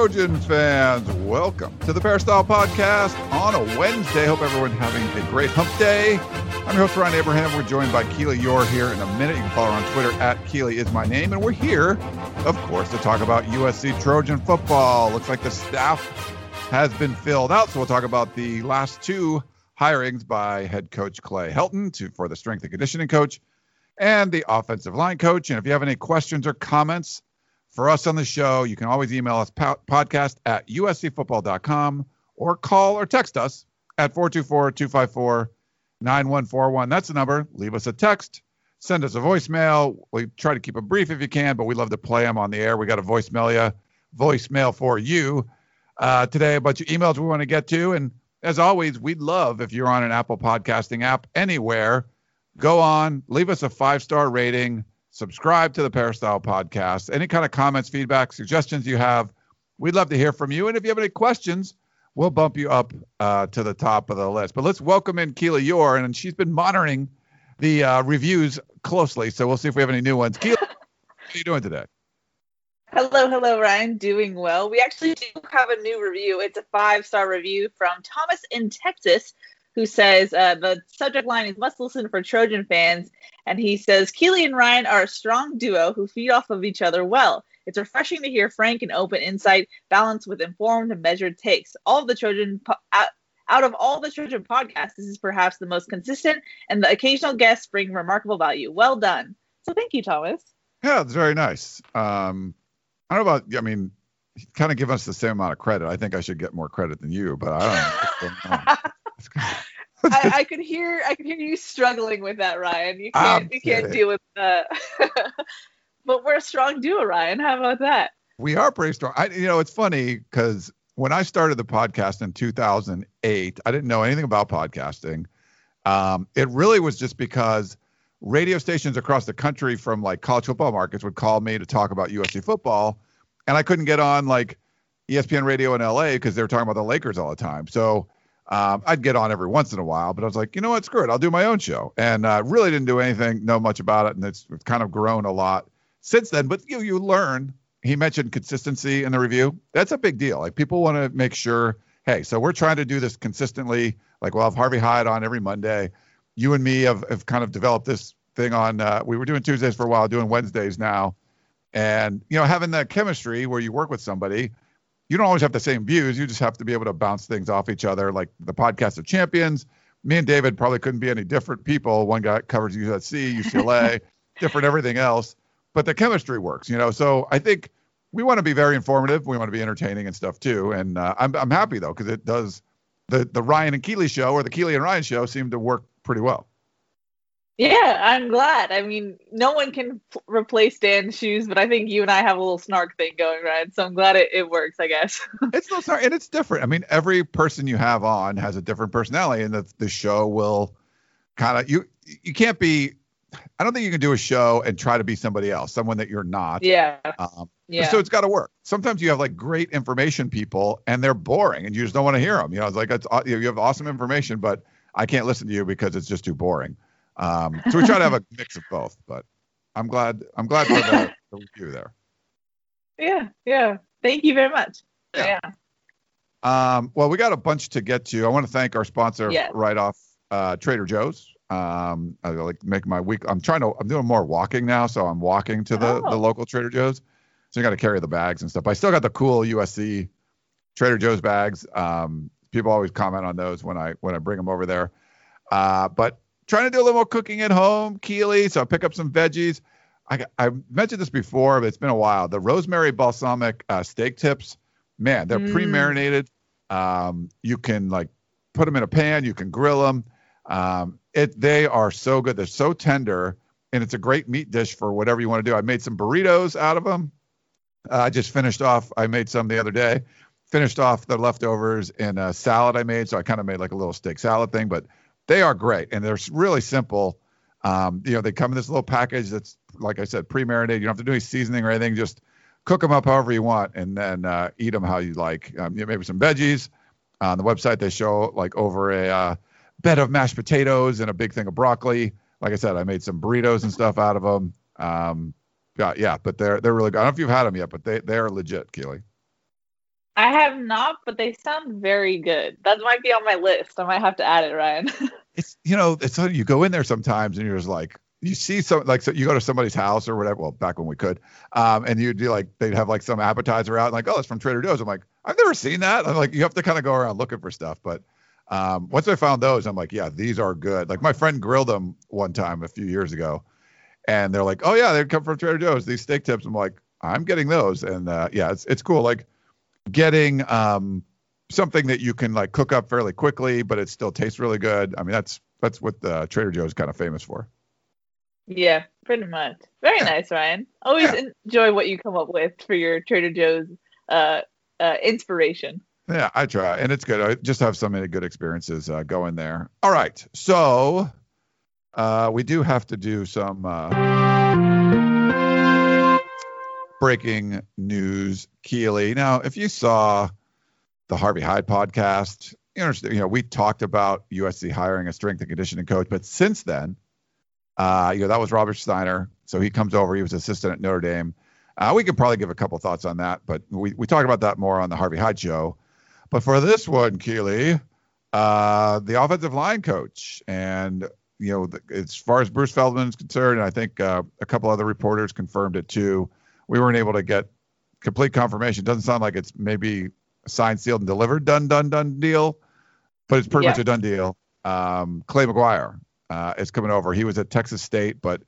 Trojan fans. Welcome to the Peristyle Podcast on a Wednesday. Hope everyone having a great hump day. I'm your host, Ryan Abraham. We're joined by Keely Eure here in a minute. You can follow her on Twitter at Keely is my name. And we're here, of course, to talk about USC Trojan football. Looks like the staff has been filled out. So we'll talk about the last two hirings by head coach Clay Helton to, for the strength and conditioning coach and the offensive line coach. And if you have any questions or comments for us on the show, you can always email us podcast at uscfootball.com or call or text us at 424 254 9141. That's the number. Leave us a text. Send us a voicemail. We try to keep it brief if you can, but we love to play them on the air. We got a voicemail, voicemail for you uh, today. A bunch of emails we want to get to. And as always, we'd love if you're on an Apple podcasting app anywhere, go on, leave us a five star rating, subscribe to the Peristyle podcast. Any kind of comments, feedback, suggestions you have, we'd love to hear from you. And if you have any questions, we'll bump you up uh, to the top of the list. But let's welcome in Keely Eure, and she's been monitoring the uh, reviews closely. So we'll see if we have any new ones. Keely, how are you doing today? Hello, hello, Ryan. Doing well. We actually do have a new review. It's a five star review from Thomas in Texas, who says uh, the subject line is must listen for Trojan fans. And he says Keely and Ryan are a strong duo who feed off of each other well. It's refreshing to hear frank and open insight balanced with informed and measured takes. All of the Trojan po- out, out of all the Trojan podcasts, this is perhaps the most consistent, and the occasional guests bring remarkable value. Well done. So thank you, Thomas. Yeah, it's very nice. Um, I don't know about. I mean, kind of give us the same amount of credit. I think I should get more credit than you, but I don't know. I, I, could hear I could hear you struggling with that, Ryan. You can't I'm you can't kidding. deal with that. but we're a strong duo, Ryan. How about that? We are pretty strong. I, you know, it's funny because when I started the podcast in 2008, I didn't know anything about podcasting. Um, it really was just because radio stations across the country from like college football markets would call me to talk about USC football, and I couldn't get on like ESPN radio in LA because they were talking about the Lakers all the time. So um, I'd get on every once in a while, but I was like, you know what, screw it, I'll do my own show, and uh, really didn't do anything, know much about it, and it's, kind of grown a lot since then. But you you learn. He mentioned consistency in the review. That's a big deal. Like people want to make sure, hey, so we're trying to do this consistently. Like we'll have Harvey Hyde on every Monday you and me have, have kind of developed this thing on uh, we were doing tuesdays for a while doing wednesdays now and you know having that chemistry where you work with somebody you don't always have the same views. You just have to be able to bounce things off each other like the podcast of champions. Me and david probably couldn't be any different people. One guy covers usc ucla different everything else but the chemistry works you know? So i think we want to be very informative. We want to be entertaining and stuff too. And uh, I'm, I'm happy though because it does the the ryan and keely show or the keely and ryan show seem to work pretty well. Yeah, I'm glad. I mean, no one can p- replace Dan's shoes, but I think you and I have a little snark thing going, right? So I'm glad it, it works, I guess. it's no snark, and it's different. I mean, every person you have on has a different personality, and the, the show will kind of you you can't be. I don't think you can do a show and try to be somebody else, someone that you're not. Yeah. Um, yeah. So it's got to work. Sometimes you have like great information people, and they're boring, and you just don't want to hear them. You know, it's like it's, you have awesome information, but I can't listen to you because it's just too boring. Um, so we try to have a mix of both, but I'm glad I'm glad for the, the review there. Yeah, yeah. Thank you very much. Yeah. yeah. Um, well, we got a bunch to get to. I want to thank our sponsor yes. right off, uh, Trader Joe's. Um, I like make my week. I'm trying to. I'm doing more walking now, so I'm walking to the oh. the local Trader Joe's. So you got to carry the bags and stuff. But I still got the cool USC Trader Joe's bags. Um, people always comment on those when I when I bring them over there. Uh, but trying to do a little more cooking at home, Keely. So I pick up some veggies. I, I mentioned this before, but it's been a while. The rosemary balsamic uh, steak tips, man, they're mm. pre-marinated. Um, you can like put them in a pan. You can grill them. Um, it they are so good. They're so tender, and it's a great meat dish for whatever you want to do. I made some burritos out of them. Uh, I just finished off. I made some the other day finished off the leftovers in a salad I made. So I kind of made like a little steak salad thing, but they are great and they're really simple. Um, you know, they come in this little package that's, like I said, pre-marinated. You don't have to do any seasoning or anything. Just cook them up however you want and then uh, eat them how you like. Um, you know, maybe some veggies. On the website, they show like over a uh, bed of mashed potatoes and a big thing of broccoli. Like I said, I made some burritos and stuff out of them. Um, yeah, yeah, but they're they're really good. I don't know if you've had them yet, but they they are legit, Keely. I have not, but they sound very good. That might be on my list. I might have to add it, Ryan. it's you know, it's you go in there sometimes and you're just like you see some like so you go to somebody's house or whatever. Well, back when we could, um, and you'd be like they'd have like some appetizer out and like oh it's from Trader Joe's. I'm like I've never seen that. I'm like you have to kind of go around looking for stuff, but. Um, once I found those, I'm like, yeah, these are good. Like my friend grilled them one time a few years ago, and they're like, oh yeah, they come from Trader Joe's. These steak tips. I'm like, I'm getting those, and uh, yeah, it's it's cool. Like getting um, something that you can like cook up fairly quickly, but it still tastes really good. I mean, that's that's what the Trader Joe's kind of famous for. Yeah, pretty much. Very yeah. nice, Ryan. Always yeah. enjoy what you come up with for your Trader Joe's uh, uh, inspiration. Yeah, I try, and it's good. I just have so many good experiences uh, going there. All right, so uh, we do have to do some uh, breaking news, Keely. Now, if you saw the Harvey Hyde podcast, you know, we talked about USC hiring a strength and conditioning coach, but since then, uh, you know, that was Robert Steiner. So he comes over. He was assistant at Notre Dame. Uh, we could probably give a couple thoughts on that, but we we talk about that more on the Harvey Hyde show. But for this one, Keely, uh, the offensive line coach, and you know, the, as far as Bruce Feldman is concerned, and I think uh, a couple other reporters confirmed it too we weren't able to get complete confirmation. Doesn't sound like it's maybe signed, sealed, and delivered, done, done, done deal, but it's pretty yeah. much a done deal. Um, Clay McGuire uh, is coming over. He was at Texas State, but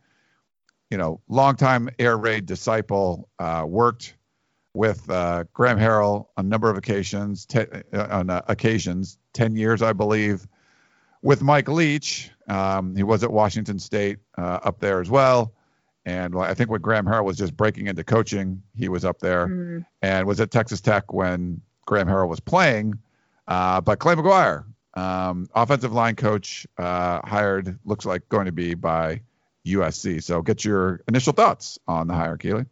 you know, longtime air raid disciple, uh, worked with uh, Graham Harrell on a number of occasions, te- uh, on uh, occasions, ten years, I believe, with Mike Leach. Um, he was at Washington State uh, up there as well. And I think when Graham Harrell was just breaking into coaching, he was up there mm-hmm. and was at Texas Tech when Graham Harrell was playing. Uh, but Clay McGuire, um, offensive line coach, uh, hired, looks like going to be by USC. So get your initial thoughts on the hire, Keely.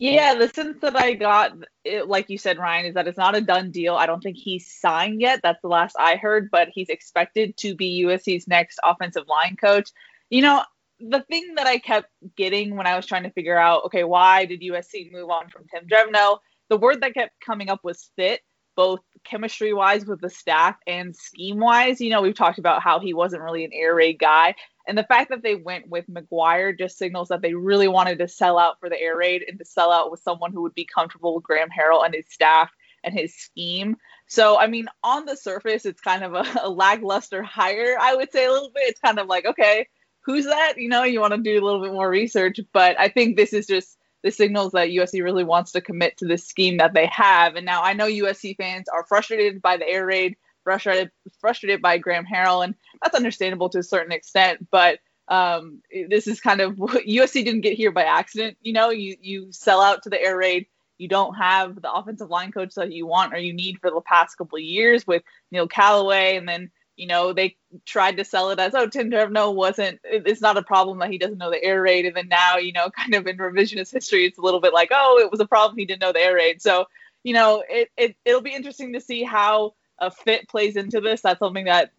Yeah, the sense that I got, it, like you said, Ryan, is that it's not a done deal. I don't think he's signed yet. That's the last I heard, but he's expected to be USC's next offensive line coach. You know, the thing that I kept getting when I was trying to figure out, okay, why did USC move on from Tim Drevno? The word that kept coming up was fit, both chemistry wise with the staff and scheme wise. You know, we've talked about how he wasn't really an air raid guy. And the fact that they went with McGuire just signals that they really wanted to sell out for the air raid and to sell out with someone who would be comfortable with Graham Harrell and his staff and his scheme. So, I mean, on the surface, it's kind of a, a lackluster hire, I would say a little bit. It's kind of like, okay, who's that? You know, you want to do a little bit more research. But I think this is just the signals that USC really wants to commit to this scheme that they have. And now I know USC fans are frustrated by the air raid, frustrated frustrated by Graham Harrell, and that's understandable to a certain extent. But um, this is kind of USC didn't get here by accident. You know, you you sell out to the air raid. You don't have the offensive line coach that you want or you need for the past couple of years with Neil Callaway, and then you know, they tried to sell it as, oh, Tim Drevno wasn't, it's not a problem that he doesn't know the air raid. And then now, you know, kind of in revisionist history, it's a little bit like, oh, it was a problem he didn't know the air raid. So, you know, it, it, it'll be interesting to see how a fit plays into this. That's something that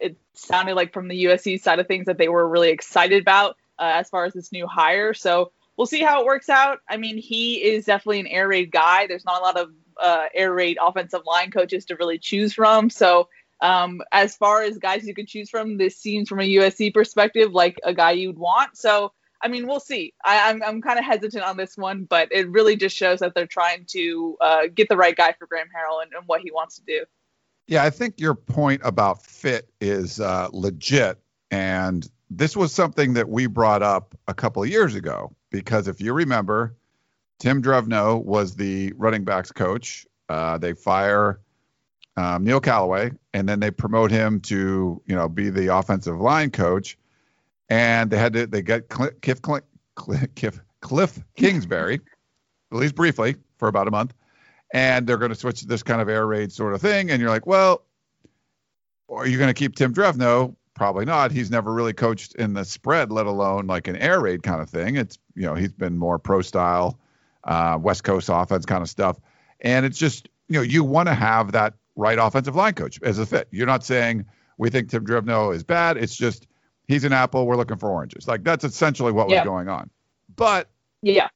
it sounded like from the USC side of things that they were really excited about uh, as far as this new hire. So we'll see how it works out. I mean, he is definitely an air raid guy. There's not a lot of uh, air raid offensive line coaches to really choose from. So, um, as far as guys you could choose from, this seems from a USC perspective like a guy you'd want. So, I mean, we'll see. I, am I'm, I'm kind of hesitant on this one, but it really just shows that they're trying to uh, get the right guy for Graham Harrell and, and, what he wants to do. Yeah, I think your point about fit is uh, legit. And this was something that we brought up a couple of years ago because if you remember, Tim Drevno was the running backs coach. Uh, they fire um, Neil Callaway, and then they promote him to you know be the offensive line coach. And they had to they get Cliff Cliff, Cliff, Kingsbury, at least briefly for about a month, and they're going to switch to this kind of air raid sort of thing. And you're like, well, are you going to keep Tim Drevno? Probably not. He's never really coached in the spread, let alone like an air raid kind of thing. It's you know he's been more pro style, uh, West Coast offense kind of stuff, and it's just you know you want to have that right offensive line coach as a fit. You're not saying we think Tim Drevno is bad. It's just he's an apple. We're looking for oranges. Like that's essentially what yeah. was going on. But yeah,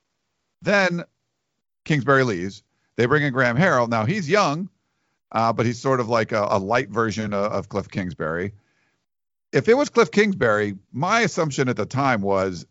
then Kingsbury leaves. They bring in Graham Harrell. Now he's young, uh, but he's sort of like a, a light version of, of, Cliff Kingsbury. If it was Cliff Kingsbury, my assumption at the time was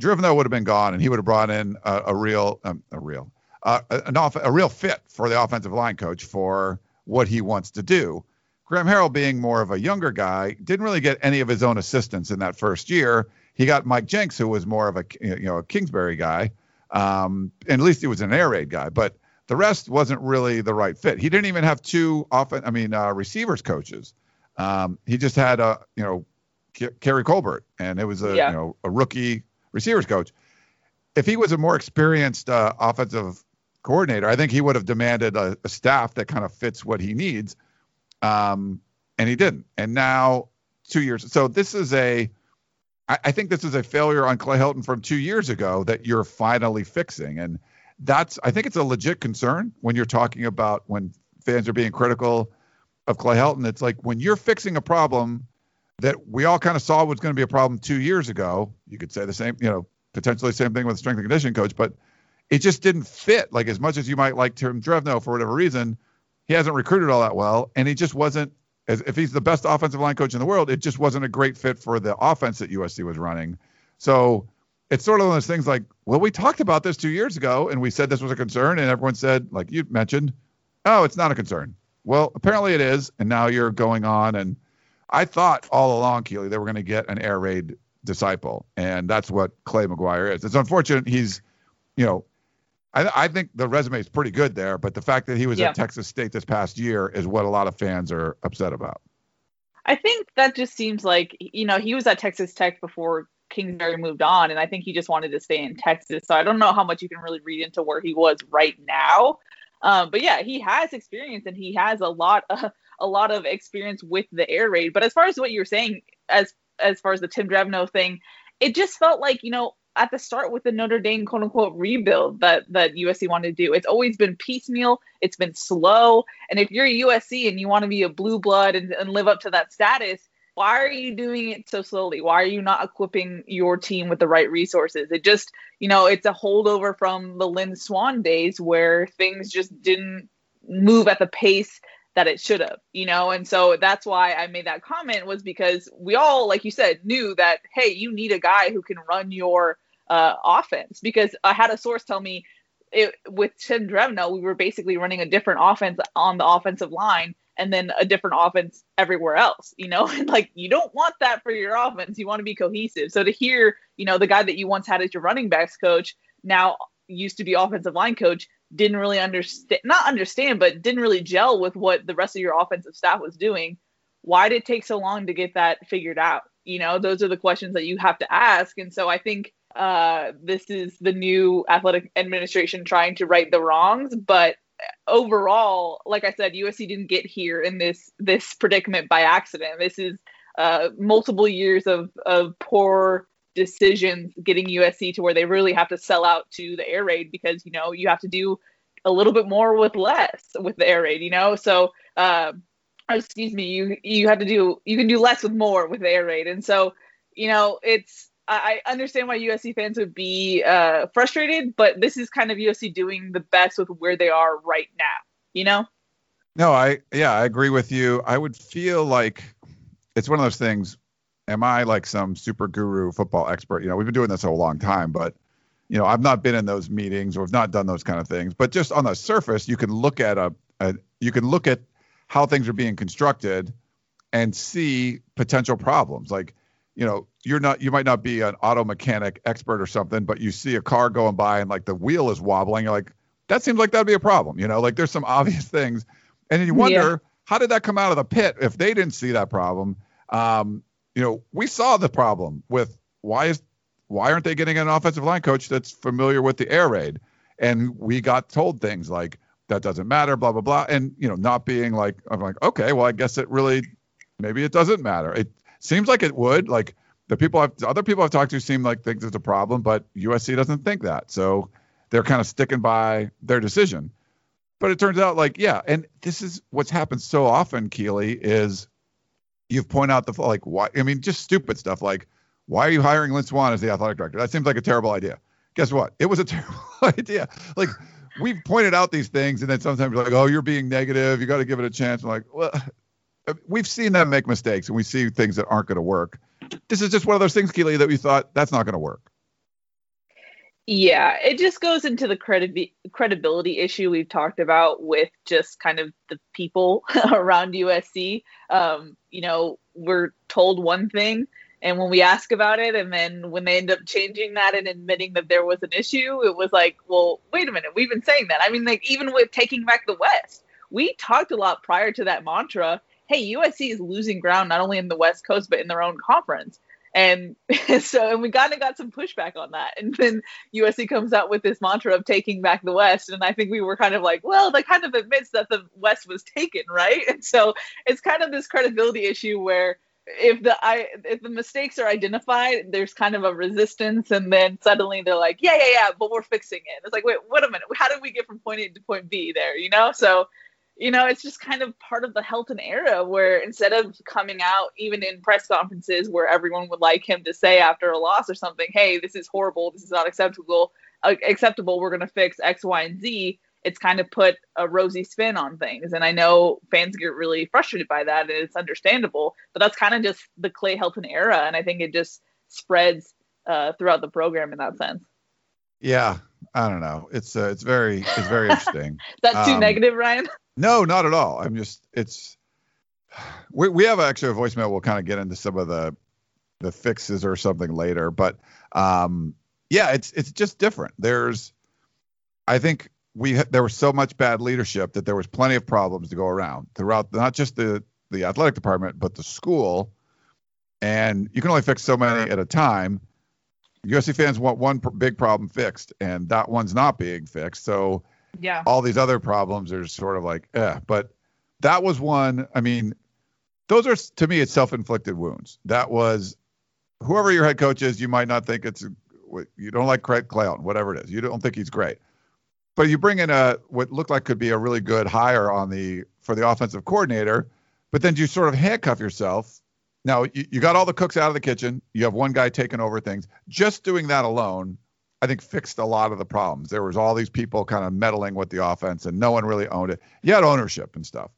Drevno would have been gone, and he would have brought in a, a real, um, a real, uh, an off, a real fit for the offensive line coach for what he wants to do. Graham Harrell, being more of a younger guy, didn't really get any of his own assistants in that first year. He got Mike Jinks, who was more of a you know a Kingsbury guy, um, and at least he was an air raid guy. But the rest wasn't really the right fit. He didn't even have two often, I mean, uh, receivers coaches. Um, he just had a, you know, Keary Colbert, and it was a, yeah. you know, a rookie receivers coach. If he was a more experienced uh, offensive coordinator, I think he would have demanded a, a staff that kind of fits what he needs. Um, and he didn't. And now two years. So this is a, I, I think this is a failure on Clay Helton from two years ago that you're finally fixing. And that's I think it's a legit concern when you're talking about when fans are being critical of Clay Helton. It's like when you're fixing a problem that we all kind of saw was going to be a problem two years ago. You could say the same, you know, potentially same thing with the strength and conditioning coach, but it just didn't fit. Like as much as you might like Tim Drevno for whatever reason, he hasn't recruited all that well, and he just wasn't. As if he's the best offensive line coach in the world, it just wasn't a great fit for the offense that USC was running. So it's sort of one of those things like, well, we talked about this two years ago and we said this was a concern, and everyone said, like you mentioned, oh, it's not a concern. Well, apparently it is, and now you're going on. And I thought all along, Keely, they were going to get an air raid disciple, and that's what Clay McGuire is. It's unfortunate he's, you know, I, I think the resume is pretty good there, but the fact that he was yeah. at Texas State this past year is what a lot of fans are upset about. I think that just seems like you know he was at Texas Tech before Kingsbury moved on, and I think he just wanted to stay in Texas. So I don't know how much you can really read into where he was right now. Um, but yeah, he has experience, and he has a lot, uh, a lot of experience with the air raid. But as far as what you're saying, as as far as the Tim Drevno thing, it just felt like you know at the start with the Notre Dame quote unquote rebuild that that USC wanted to do. It's always been piecemeal. It's been slow. And if you're USC and you want to be a blue blood and, and live up to that status, why are you doing it so slowly? Why are you not equipping your team with the right resources? It just, you know, it's a holdover from the Lynn Swann days where things just didn't move at the pace that it should have, you know? And so that's why I made that comment was because we all, like you said, knew that, hey, you need a guy who can run your uh, offense. Because I had a source tell me it, with Tim Drevno, we were basically running a different offense on the offensive line and then a different offense everywhere else, you know? And like you don't want that for your offense. You want to be cohesive. So to hear, you know, the guy that you once had as your running backs coach now used to be offensive line coach didn't really understand not understand, but didn't really gel with what the rest of your offensive staff was doing. Why did it take so long to get that figured out? You know, those are the questions that you have to ask. And so I think uh, this is the new athletic administration trying to right the wrongs, but overall, like I said, USC didn't get here in this this predicament by accident. This is uh, multiple years of of poor decisions getting USC to where they really have to sell out to the air raid because you know you have to do a little bit more with less with the air raid. You know, so uh, excuse me, you you have to do you can do less with more with the air raid, and so you know it's I understand why USC fans would be uh, frustrated, but this is kind of USC doing the best with where they are right now. You know? No, I yeah, I agree with you. I would feel like it's one of those things. Am I like some super guru football expert? You know, we've been doing this a long time, but you know, I've not been in those meetings or have not done those kind of things. But just on the surface, you can look at a, a you can look at how things are being constructed and see potential problems. Like you know, you're not you might not be an auto mechanic expert or something, but you see a car going by and like the wheel is wobbling, you're like, that seems like that'd be a problem, you know, like there's some obvious things. And then you wonder, yeah. how did that come out of the pit if they didn't see that problem? Um, you know, we saw the problem with why is why aren't they getting an offensive line coach that's familiar with the air raid? And we got told things like, that doesn't matter, blah blah blah, and you know, not being like I'm like, okay, well, I guess it really maybe it doesn't matter. It seems like it would. Like the people I've other people I've talked to seem like think there's a problem, but USC doesn't think that, so they're kind of sticking by their decision. But it turns out like yeah, and this is what's happened so often, Keely, is you've pointed out the like why I mean just stupid stuff like why are you hiring Lynn Swann as the athletic director? That seems like a terrible idea. Guess what? It was a terrible idea. Like we've pointed out these things, and then sometimes you're like, oh, you're being negative. You got to give it a chance. I'm like, well, we've seen them make mistakes, and we see things that aren't going to work. This is just one of those things, Keely, that we thought that's not going to work. Yeah, it just goes into the credi- credibility issue we've talked about with just kind of the people around USC. Um, you know, we're told one thing, and when we ask about it, and then when they end up changing that and admitting that there was an issue, it was like, well, wait a minute, we've been saying that. I mean, like, even with taking back the West, we talked a lot prior to that mantra hey, USC is losing ground not only in the West Coast, but in their own conference. And so, and we kind of got some pushback on that. And then USC comes out with this mantra of taking back the West. And I think we were kind of like, well, that kind of admits that the West was taken, right? And so it's kind of this credibility issue where if the I if the mistakes are identified, there's kind of a resistance, and then suddenly they're like, yeah, yeah, yeah, but we're fixing it. It's like, wait, wait a minute, how did we get from point A to point B there? You know, so you know, it's just kind of part of the Helton era where instead of coming out even in press conferences where everyone would like him to say after a loss or something, hey, this is horrible, this is not acceptable, uh, acceptable, we're going to fix X, Y, and Z. It's kind of put a rosy spin on things. And I know fans get really frustrated by that, and it's understandable, but that's kind of just the Clay Helton era. And I think it just spreads uh, throughout the program in that sense. Yeah, I don't know. It's uh, it's very it's very interesting. That's too um, negative, Ryan. No, not at all. I'm just it's we we have actually a voicemail. We'll kind of get into some of the the fixes or something later, but um, yeah, it's it's just different. There's I think we there was so much bad leadership that there was plenty of problems to go around throughout not just the the athletic department but the school, and you can only fix so many at a time. USC fans want one big problem fixed, and that one's not being fixed. So yeah, all these other problems are sort of like, eh. But that was one. I mean, those are to me, it's self-inflicted wounds. That was whoever your head coach is. You might not think it's you don't like Craig Clown, whatever it is. You don't think he's great, but you bring in a what looked like could be a really good hire on the for the offensive coordinator, but then you sort of handcuff yourself now you, you got all the cooks out of the kitchen. You have one guy taking over things. Just doing that alone, I think fixed a lot of the problems. There was all these people kind of meddling with the offense, and no one really owned it. You had ownership and stuff,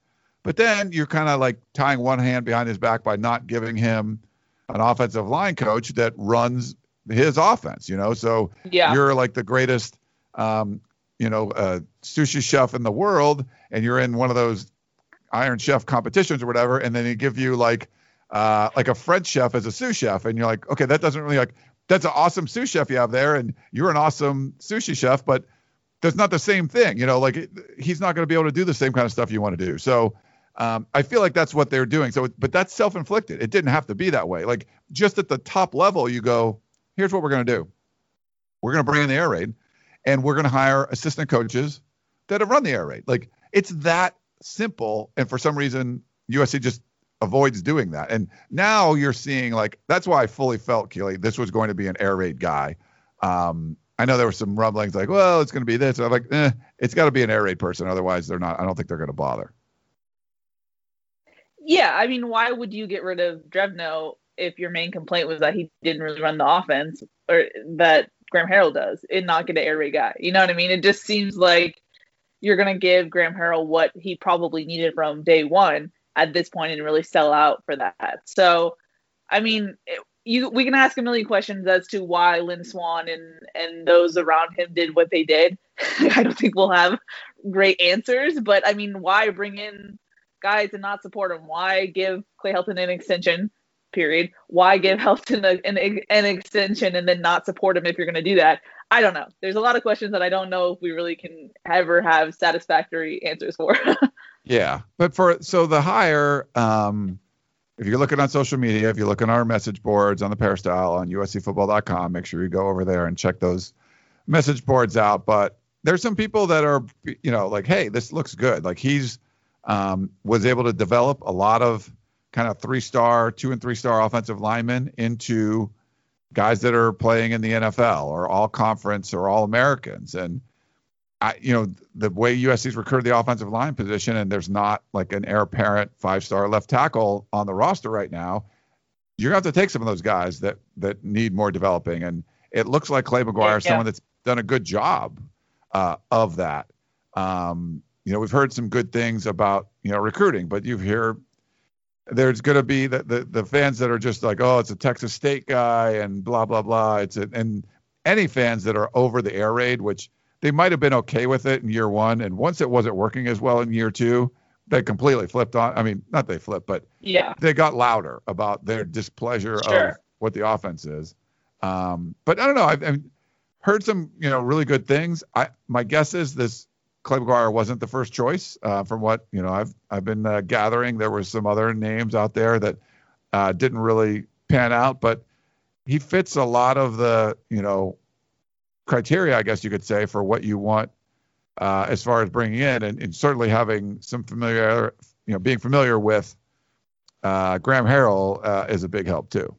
but then you're kind of like tying one hand behind his back by not giving him an offensive line coach that runs his offense. You know, so yeah. you're like the greatest, um, you know, uh, sushi chef in the world, and you're in one of those Iron Chef competitions or whatever, and then they give you like uh, like a French chef as a sous chef, and you're like, okay, that doesn't really like that's an awesome sous chef you have there, and you're an awesome sushi chef, but that's not the same thing, you know. Like he's not going to be able to do the same kind of stuff you want to do. So um, I feel like that's what they're doing. So, but that's self-inflicted. It didn't have to be that way. Like just at the top level, you go, here's what we're going to do. We're going to bring in the air raid, and we're going to hire assistant coaches that have run the air raid. Like it's that simple. And for some reason, USC just avoids doing that. And now you're seeing like that's why I fully felt Keely this was going to be an air raid guy. Um, I know there were some rumblings like, well, it's going to be this. I'm like, eh, it's got to be an air raid person, otherwise they're not. I don't think they're going to bother. Yeah, I mean, why would you get rid of Drevno if your main complaint was that he didn't really run the offense or that Graham Harrell does and not get an air raid guy? You know what I mean? It just seems like you're going to give Graham Harrell what he probably needed from day one at this point and really sell out for that. So, I mean, it, you we can ask a million questions as to why Lynn Swann and and those around him did what they did. I don't think we'll have great answers, but I mean, why bring in guys and not support him? Why give Clay Helton an extension? Period. Why give Helton a, an, an extension and then not support him if you're going to do that? I don't know. There's a lot of questions that I don't know if we really can ever have satisfactory answers for. Yeah, but for so the hire, um, if you're looking on social media, if you're looking on our message boards on the Peristyle on USCFootball.com, make sure you go over there and check those message boards out. But there's some people that are, you know, like, hey, this looks good. Like he's um, was able to develop a lot of kind of three star, two and three star offensive linemen into guys that are playing in the NFL or all conference or all Americans. And I, you know, the way USC's recruited the offensive line position, and there's not like an heir apparent five star left tackle on the roster right now. You're gonna have to take some of those guys that that need more developing. And it looks like Clay McGuire yeah, is someone that's done a good job uh, of that. Um, you know, we've heard some good things about you know recruiting, but you hear there's going to be the, the, the fans that are just like, oh, it's a Texas State guy and blah blah blah. It's a, and any fans that are over the air raid, which they might have been okay with it in year one, and once it wasn't working as well in year two, they completely flipped on. I mean, not they flipped, but yeah, they got louder about their displeasure sure. of what the offense is. Um, but I don't know. I've, I've, heard some, you know, really good things. I my guess is this Clay McGuire wasn't the first choice. Uh, from what you know, I've I've been uh, gathering, there were some other names out there that uh, didn't really pan out, but he fits a lot of the you know criteria, I guess you could say, for what you want uh, as far as bringing in, and, and, certainly having some familiar, you know, being familiar with uh, Graham Harrell uh, is a big help too.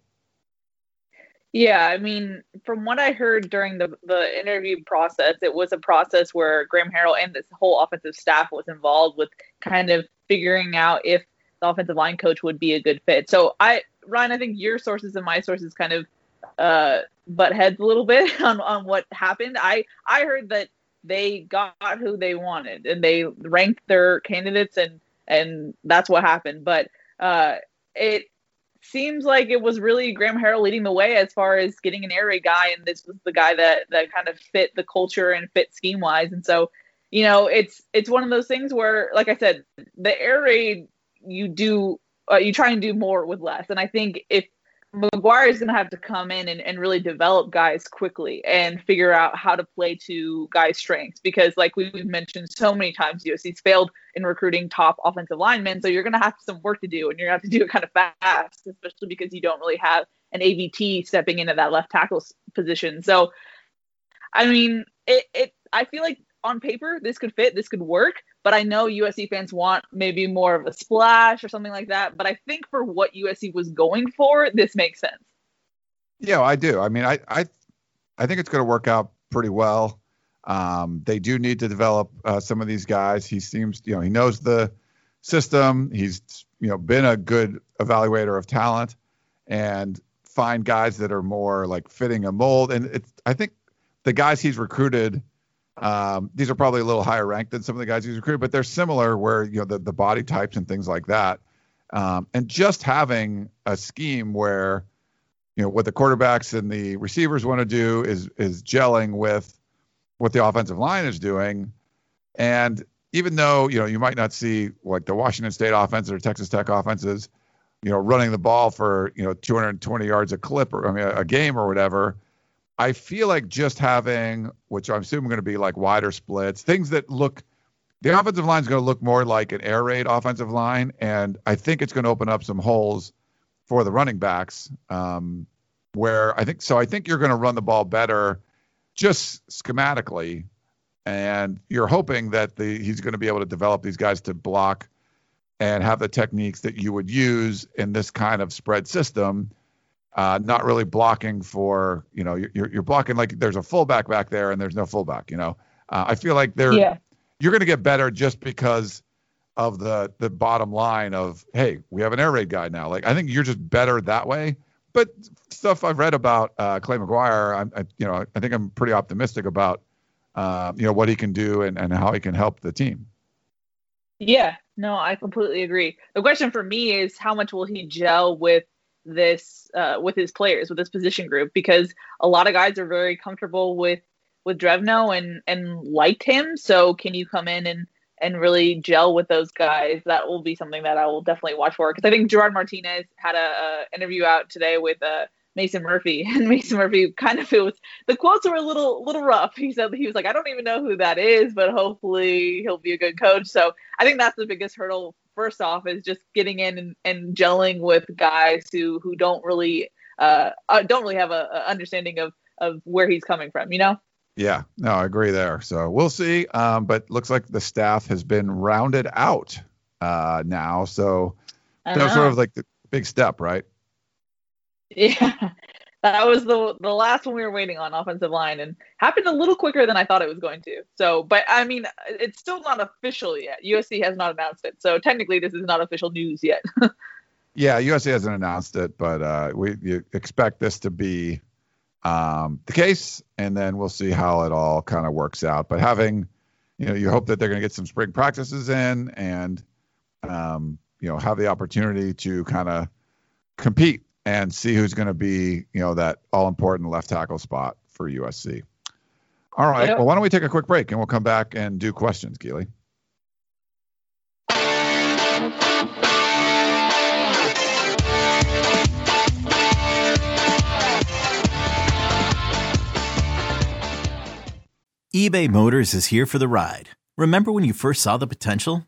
Yeah, I mean, from what I heard during the the interview process, it was a process where Graham Harrell and this whole offensive staff was involved with kind of figuring out if the offensive line coach would be a good fit. So I, Ryan, I think your sources and my sources kind of uh, butt heads a little bit on on what happened. I I heard that they got who they wanted and they ranked their candidates and and that's what happened. But uh, it seems like it was really Graham Harrell leading the way as far as getting an air raid guy, and this was the guy that that kind of fit the culture and fit scheme wise. And so, you know, it's it's one of those things where, like I said, the air raid you do uh, you try and do more with less. And I think if McGuire is going to have to come in and, and really develop guys quickly and figure out how to play to guys' strengths because, like we've mentioned so many times, USC's failed in recruiting top offensive linemen. So you're going to have some work to do, and you're going to have to do it kind of fast, especially because you don't really have an AVT stepping into that left tackle position. So, I mean, it, it I feel like on paper this could fit, this could work, but I know USC fans want maybe more of a splash or something like that. But I think for what USC was going for, this makes sense. Yeah, I do. I mean, I I, I think it's going to work out pretty well. Um, they do need to develop uh, some of these guys. He seems, you know, he knows the system. He's, you know, been a good evaluator of talent and find guys that are more like fitting a mold. And it's, I think the guys he's recruited um, these are probably a little higher ranked than some of the guys he's recruited, but they're similar where you know the, the body types and things like that. Um, and just having a scheme where you know what the quarterbacks and the receivers want to do is is gelling with what the offensive line is doing. And even though you know you might not see like the Washington State offenses or Texas Tech offenses, you know, running the ball for you know 220 yards a clip or I mean a, a game or whatever I feel like just having, which I'm assuming going to be like wider splits, things that look, the offensive line is going to look more like an air raid offensive line, and I think it's going to open up some holes for the running backs. Um, where I think so, I think you're going to run the ball better, just schematically, and you're hoping that the he's going to be able to develop these guys to block and have the techniques that you would use in this kind of spread system uh, not really blocking for you know you're you're blocking like there's a fullback back there and there's no fullback. You know, uh, I feel like they're yeah. you're going to get better just because of the the bottom line of hey we have an air raid guy now. Like I think you're just better that way. But stuff I've read about uh, Clay McGuire, I'm I, you know I think I'm pretty optimistic about uh, you know what he can do and and how he can help the team. Yeah, no, I completely agree. The question for me is how much will he gel with this uh, with his players with his position group because a lot of guys are very comfortable with with Drevno and and liked him. So can you come in and and really gel with those guys? That will be something that I will definitely watch for because I think Gerard Martinez had a, a interview out today with uh, Mason Murphy, and Mason Murphy kind of it was the quotes were a little little rough. He said he was like, I don't even know who that is, but hopefully he'll be a good coach. So I think that's the biggest hurdle first off is just getting in and, and gelling with guys who who don't really uh, uh don't really have a, a, understanding of of where he's coming from you know Yeah, no, I agree there. So we'll see. Um, but looks like the staff has been rounded out uh, now. So that was sort of like the big step, right? Yeah, that was the the last one we were waiting on offensive line, and happened a little quicker than I thought it was going to. So, but I mean, it's still not official yet. USC has not announced it, so technically this is not official news yet. yeah, USC hasn't announced it, but uh, we expect this to be um, the case, and then we'll see how it all kind of works out. But having, you know, you hope that they're going to get some spring practices in and, um, you know, have the opportunity to kind of compete and see who's going to be, you know, that all important left tackle spot for USC. All right. Well, why don't we take a quick break and we'll come back and do questions, Keely. eBay Motors is here for the ride. Remember when you first saw the potential?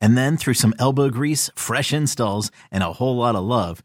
And then through some elbow grease, fresh installs, and a whole lot of love,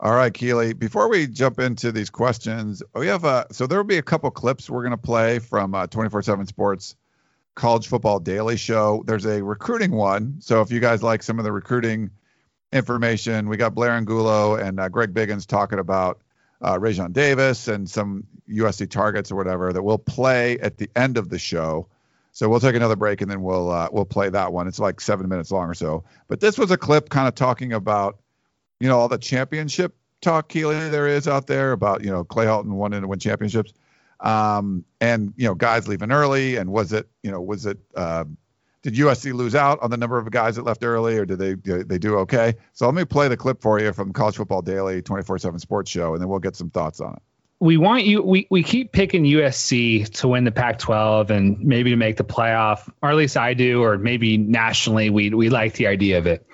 All right, Keely. Before we jump into these questions, we have a so there will be a couple clips we're going to play from uh, 24/7 Sports College Football Daily Show. There's a recruiting one, so if you guys like some of the recruiting information, we got Blair Angulo and uh, Greg Biggins talking about uh, Raesjon Davis and some USC targets or whatever that we'll play at the end of the show. So we'll take another break and then we'll uh, we'll play that one. It's like seven minutes long or so. But this was a clip kind of talking about you know all the championship talk Keely there is out there about you know Clay Helton wanting to win championships, um, and you know guys leaving early, and was it you know was it uh, did USC lose out on the number of guys that left early, or did they they do okay? So let me play the clip for you from College Football Daily 24/7 Sports Show, and then we'll get some thoughts on it. We want you. We, we keep picking USC to win the Pac-12 and maybe to make the playoff, or at least I do, or maybe nationally we we like the idea of it.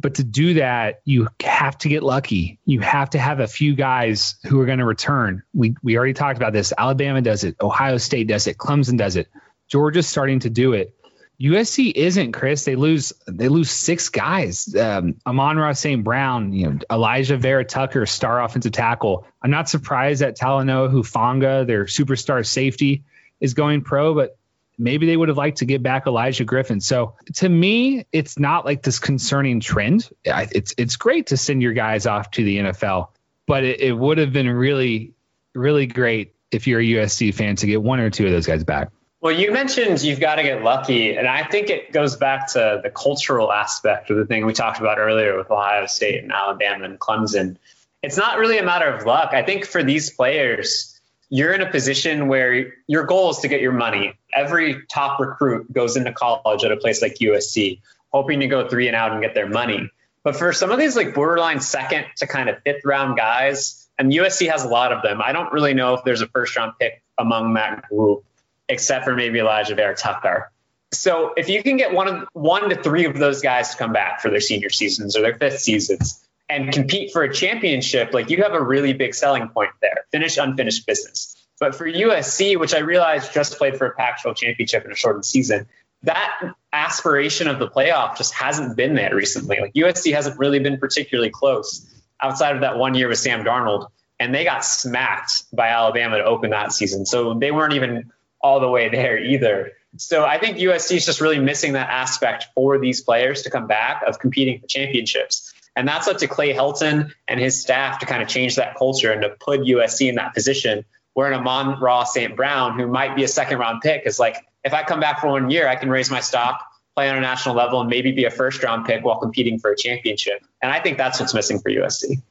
But to do that, you have to get lucky. You have to have a few guys who are going to return. We we already talked about this. Alabama does it. Ohio State does it. Clemson does it. Georgia's starting to do it. USC isn't Chris. They lose. They lose six guys. Um, Amon-Ra St. Brown, you know, Alijah Vera-Tucker, star offensive tackle. I'm not surprised that Talanoa Hufanga, their superstar safety, is going pro, but maybe they would have liked to get back Olaijah Griffin. So to me, it's not like this concerning trend. It's it's great to send your guys off to the NFL, but it, it would have been really, really great if you're a USC fan to get one or two of those guys back. Well, you mentioned you've got to get lucky, and I think it goes back to the cultural aspect of the thing we talked about earlier with Ohio State and Alabama and Clemson. It's not really a matter of luck. I think for these players, you're in a position where your goal is to get your money. Every top recruit goes into college at a place like USC, hoping to go three and out and get their money. But for some of these like borderline second to kind of fifth round guys, and USC has a lot of them, I don't really know if there's a first round pick among that group, except for maybe Alijah Vera-Tucker. So if you can get one of one to three of those guys to come back for their senior seasons or their fifth seasons, and compete for a championship, like you have a really big selling point there. Finish unfinished business. But for USC, which I realized just played for a Pac-12 championship in a shortened season, that aspiration of the playoff just hasn't been there recently. Like USC hasn't really been particularly close outside of that one year with Sam Darnold, and they got smacked by Alabama to open that season. So they weren't even all the way there either. So I think USC is just really missing that aspect for these players to come back of competing for championships. And that's up to Clay Helton and his staff to kind of change that culture and to put USC in that position where an Amon-Ra St. Brown, who might be a second round pick, is like, if I come back for one year, I can raise my stock, play on a national level, and maybe be a first round pick while competing for a championship. And I think that's what's missing for USC.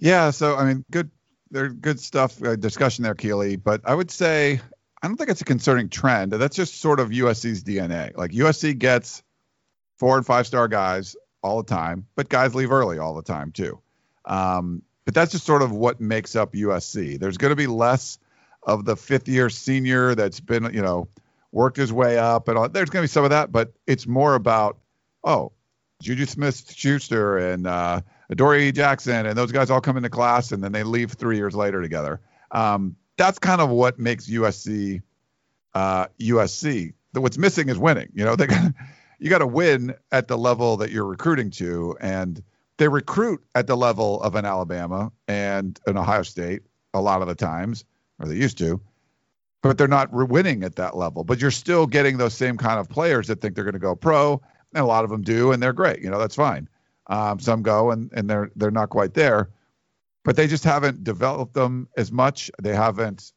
Yeah, so I mean, good, good stuff, uh, discussion there, Keely. But I would say I don't think it's a concerning trend. That's just sort of USC's DNA. Like USC gets four and five star guys all the time, but guys leave early all the time too. Um, but that's just sort of what makes up USC. There's going to be less of the fifth year senior that's been, you know, worked his way up and all. There's going to be some of that, but it's more about, oh, Juju Smith Schuster and uh, Adoree Jackson and those guys all come into class and then they leave three years later together. Um, that's kind of what makes USC uh, USC. What's missing is winning. You know, they got, you got to win at the level that you're recruiting to, and they recruit at the level of an Alabama and an Ohio State a lot of the times, or they used to, but they're not winning at that level. But you're still getting those same kind of players that think they're going to go pro, and a lot of them do, and they're great. You know, that's fine. Um, some go and and they're they're not quite there, but they just haven't developed them as much. They haven't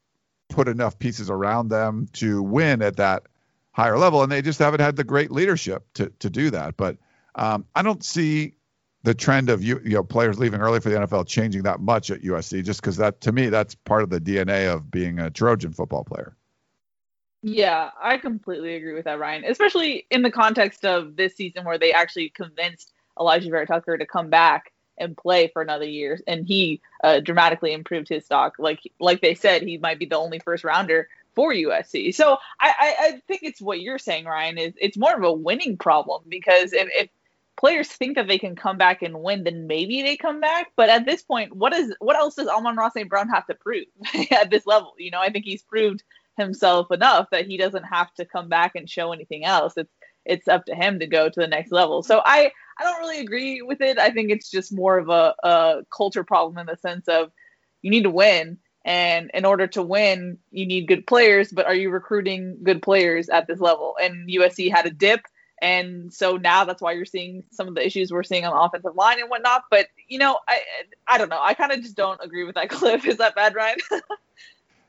put enough pieces around them to win at that higher level, and they just haven't had the great leadership to to do that. But um, I don't see the trend of you, you know players leaving early for the NFL changing that much at USC, just because that to me that's part of the DNA of being a Trojan football player. Yeah, I completely agree with that, Ryan. Especially in the context of this season where they actually convinced Alijah Vera-Tucker to come back and play for another year, and he uh, dramatically improved his stock. Like like they said, he might be the only first rounder for USC. So I, I, I think it's what you're saying, Ryan. Is it's more of a winning problem because if, if players think that they can come back and win, then maybe they come back. But at this point, what is what else does Amon-Ra St. Brown have to prove at this level? You know, I think he's proved himself enough that he doesn't have to come back and show anything else. It's it's up to him to go to the next level. So I I don't really agree with it. I think it's just more of a, a culture problem in the sense of you need to win. And in order to win, you need good players, but are you recruiting good players at this level? And USC had a dip. And so now that's why you're seeing some of the issues we're seeing on the offensive line and whatnot. But, you know, I I don't know. I kind of just don't agree with that clip. Is that bad, Ryan?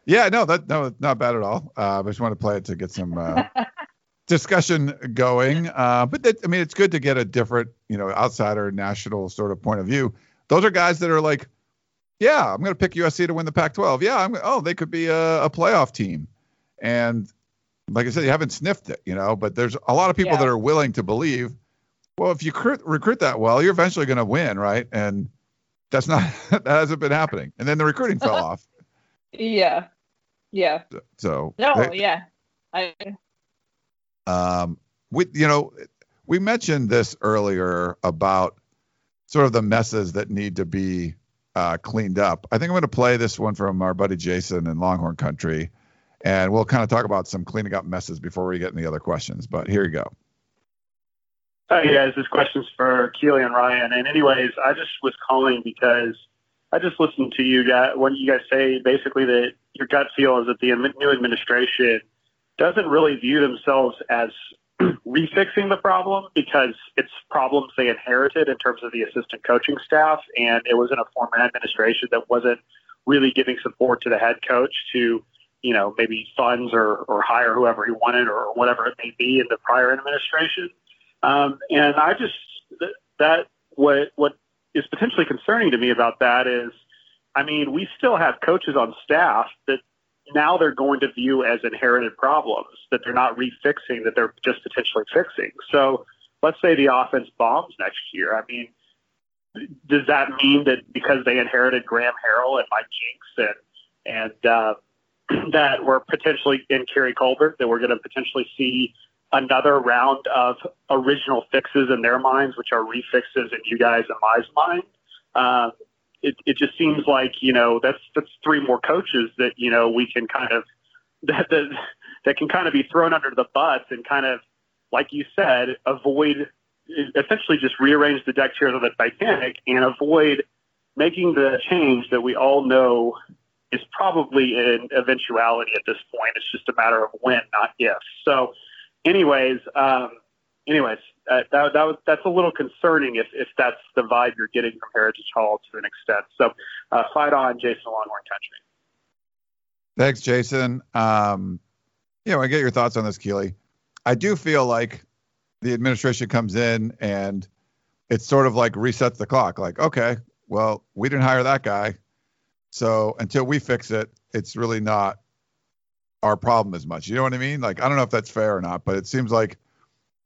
yeah, no, that no, not bad at all. Uh, I just want to play it to get some uh, discussion going. Uh, but that, I mean, it's good to get a different, you know, outsider national sort of point of view. Those are guys that are like, yeah, I'm going to pick USC to win the Pac-12. Yeah, I'm. Oh, they could be a, a, playoff team, and like I said, you haven't sniffed it, you know. But there's a lot of people yeah. that are willing to believe. Well, if you recruit, recruit that well, you're eventually going to win, right? And that's not that hasn't been happening. And then the recruiting fell off. Yeah, yeah. So no, they, yeah. I um, we, you know, we mentioned this earlier about sort of the messes that need to be uh, cleaned up. I think I'm going to play this one from our buddy Jason in Longhorn Country, and we'll kind of talk about some cleaning up messes before we get the other questions. But here you go. Hi guys, this question's for Keely and Ryan. And anyways, I just was calling because I just listened to you guys when you guys say basically that your gut feel is that the new administration doesn't really view themselves as refixing the problem because it's problems they inherited in terms of the assistant coaching staff, and it was in a former administration that wasn't really giving support to the head coach to, you know, maybe funds or, or hire whoever he wanted or whatever it may be in the prior administration. Um, and I just that what what is potentially concerning to me about that is, I mean, we still have coaches on staff that now they're going to view as inherited problems that they're not refixing, that they're just potentially fixing. So let's say the offense bombs next year. I mean, does that mean that because they inherited Graham Harrell and Mike Jinks and and uh, that we're potentially in Keary Colbert that we're going to potentially see another round of original fixes in their minds, which are refixes in you guys and my mind? Uh, it, it just seems like you know that's that's three more coaches that you know we can kind of that that, that can kind of be thrown under the bus and kind of like you said avoid essentially just rearrange the deck chairs of the Titanic and avoid making the change that we all know is probably an eventuality at this point. It's just a matter of when, not if. So, anyways, um, anyways, uh, that, that was, that's a little concerning if, if that's the vibe you're getting from Heritage Hall to an extent. So, uh, fight on, Jason Longhorn Country. Thanks, Jason. Um, you know, I get your thoughts on this, Keely. I do feel like the administration comes in and it sort of like resets the clock. Like, okay, well, we didn't hire that guy. So until we fix it, it's really not our problem as much. You know what I mean? Like, I don't know if that's fair or not, but it seems like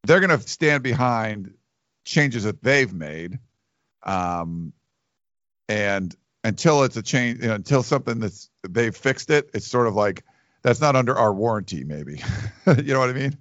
they're going to stand behind changes that they've made. Um, and until it's a change, you know, until something that's they've fixed it, it's sort of like that's not under our warranty, maybe. you know what I mean?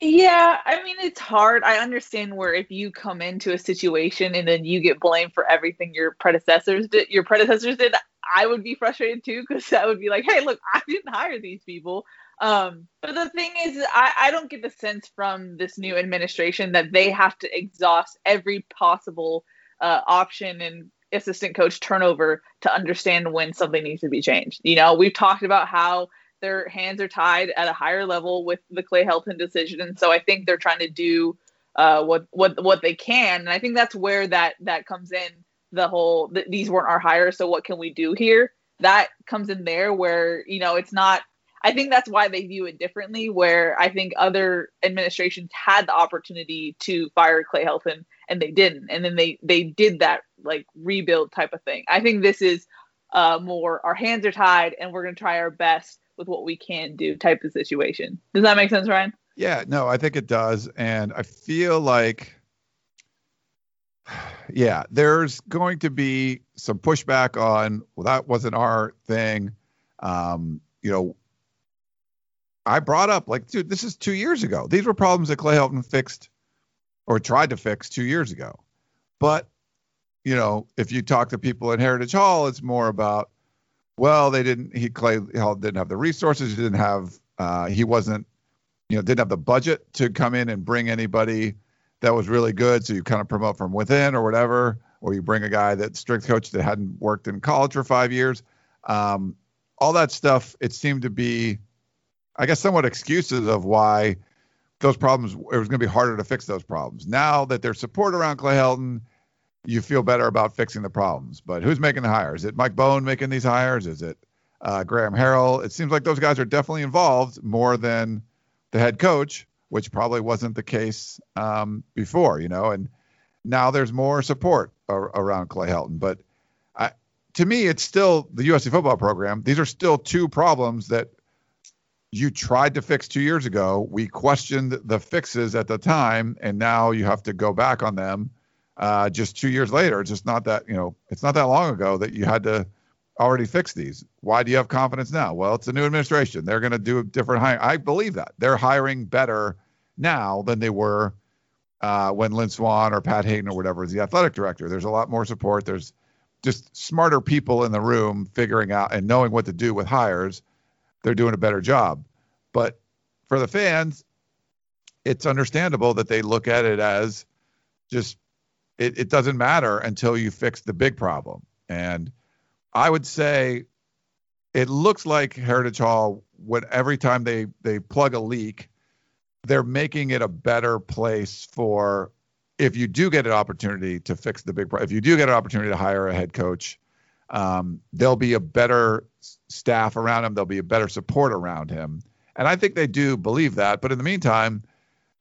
Yeah, I mean it's hard. I understand where if you come into a situation and then you get blamed for everything your predecessors did, your predecessors did, I would be frustrated too because I would be like, hey, look, I didn't hire these people. Um, but the thing is, I, I don't get the sense from this new administration that they have to exhaust every possible uh, option and assistant coach turnover to understand when something needs to be changed. You know, we've talked about how their hands are tied at a higher level with the Clay Helton decision, and so I think they're trying to do uh, what what what they can, and I think that's where that that comes in. The whole th- these weren't our hires, so what can we do here? That comes in there where you know it's not. I think that's why they view it differently. Where I think other administrations had the opportunity to fire Clay Helton and they didn't, and then they they did that like rebuild type of thing. I think this is uh, more our hands are tied and we're going to try our best with what we can do type of situation. Does that make sense, Ryan? Yeah, no, I think it does. And I feel like, yeah, there's going to be some pushback on, well, that wasn't our thing. Um, you know, I brought up, like, dude, this is two years ago. These were problems that Clay Helton fixed or tried to fix two years ago. But, you know, if you talk to people at Heritage Hall, it's more about, well, they didn't. He Clay Hall didn't have the resources. He didn't have. Uh, he wasn't. You know, didn't have the budget to come in and bring anybody that was really good. So you kind of promote from within or whatever, or you bring a guy that's strength coach that hadn't worked in college for five years. Um, all that stuff. It seemed to be, I guess, somewhat excuses of why those problems. It was going to be harder to fix those problems. Now that there's support around Clay Helton you feel better about fixing the problems. But who's making the hires? Is it Mike Bohn making these hires? Is it uh, Graham Harrell? It seems like those guys are definitely involved more than the head coach, which probably wasn't the case um, before, you know. And now there's more support ar- around Clay Helton. But I, to me, it's still the USC football program. These are still two problems that you tried to fix two years ago. We questioned the fixes at the time, and now you have to go back on them uh, just two years later. It's just not that, you know, it's not that long ago that you had to already fixed these. Why do you have confidence now? Well, it's a new administration. They're going to do a different hiring. I believe that. They're hiring better now than they were uh, when Lynn Swann or Pat Haden or whatever is the athletic director. There's a lot more support. There's just smarter people in the room figuring out and knowing what to do with hires. They're doing a better job. But for the fans, it's understandable that they look at it as just it, it doesn't matter until you fix the big problem. And I would say it looks like Heritage Hall, when every time they they plug a leak, they're making it a better place for if you do get an opportunity to fix the big. If you do get an opportunity to hire a head coach, um, there'll be a better staff around him. There'll be a better support around him. And I think they do believe that. But in the meantime,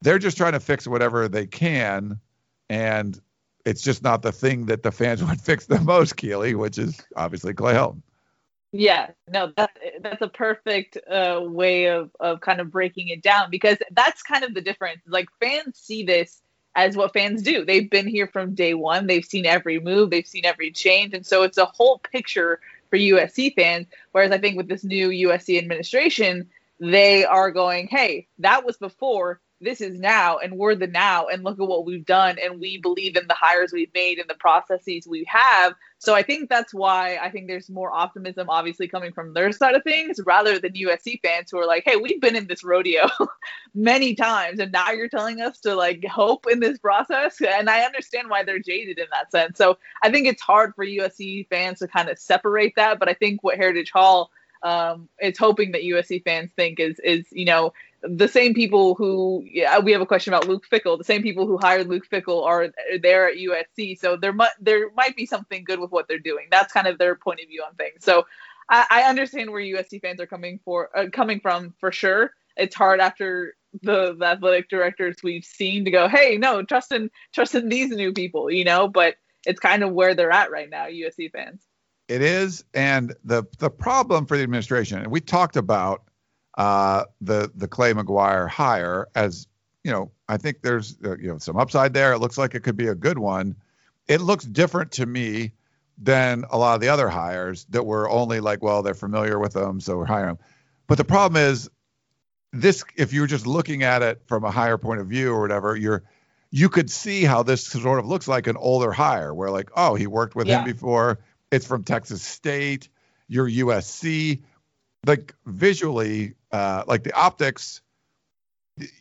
they're just trying to fix whatever they can. And it's just not the thing that the fans would fix the most, Keely, which is obviously Clay Helton. Yeah, no, that, that's a perfect uh, way of, of kind of breaking it down because that's kind of the difference. Like fans see this as what fans do. They've been here from day one. They've seen every move. They've seen every change, and so it's a whole picture for USC fans. Whereas I think with this new USC administration, they are going, "Hey, that was before this is now and we're the now and look at what we've done and we believe in the hires we've made and the processes we have. So i think that's why i think there's more optimism obviously coming from their side of things rather than usc fans who are like hey we've been in this rodeo many times and now you're telling us to like hope in this process? And i understand why they're jaded in that sense. So i think it's hard for usc fans to kind of separate that but i think what heritage hall um, is hoping that USC fans think is is you know the same people who yeah, we have a question about Luke Fickell. The same people who hired Luke Fickell are there at USC, so there might there might be something good with what they're doing. That's kind of their point of view on things. So I, I understand where USC fans are coming for uh, coming from for sure. It's hard after the, the athletic directors we've seen to go, hey, no, trust in trust in these new people, you know. But it's kind of where they're at right now, USC fans. It is, and the the problem for the administration, and we talked about uh, the the Clay McGuire hire as you know, I think there's uh, you know some upside there. It looks like it could be a good one. It looks different to me than a lot of the other hires that were only like, well, they're familiar with them, so we're hiring them. But the problem is this if you're just looking at it from a higher point of view or whatever, you're you could see how this sort of looks like an older hire where like, oh, he worked with yeah. him before. It's from Texas State. You're USC. Like visually, uh, like the optics,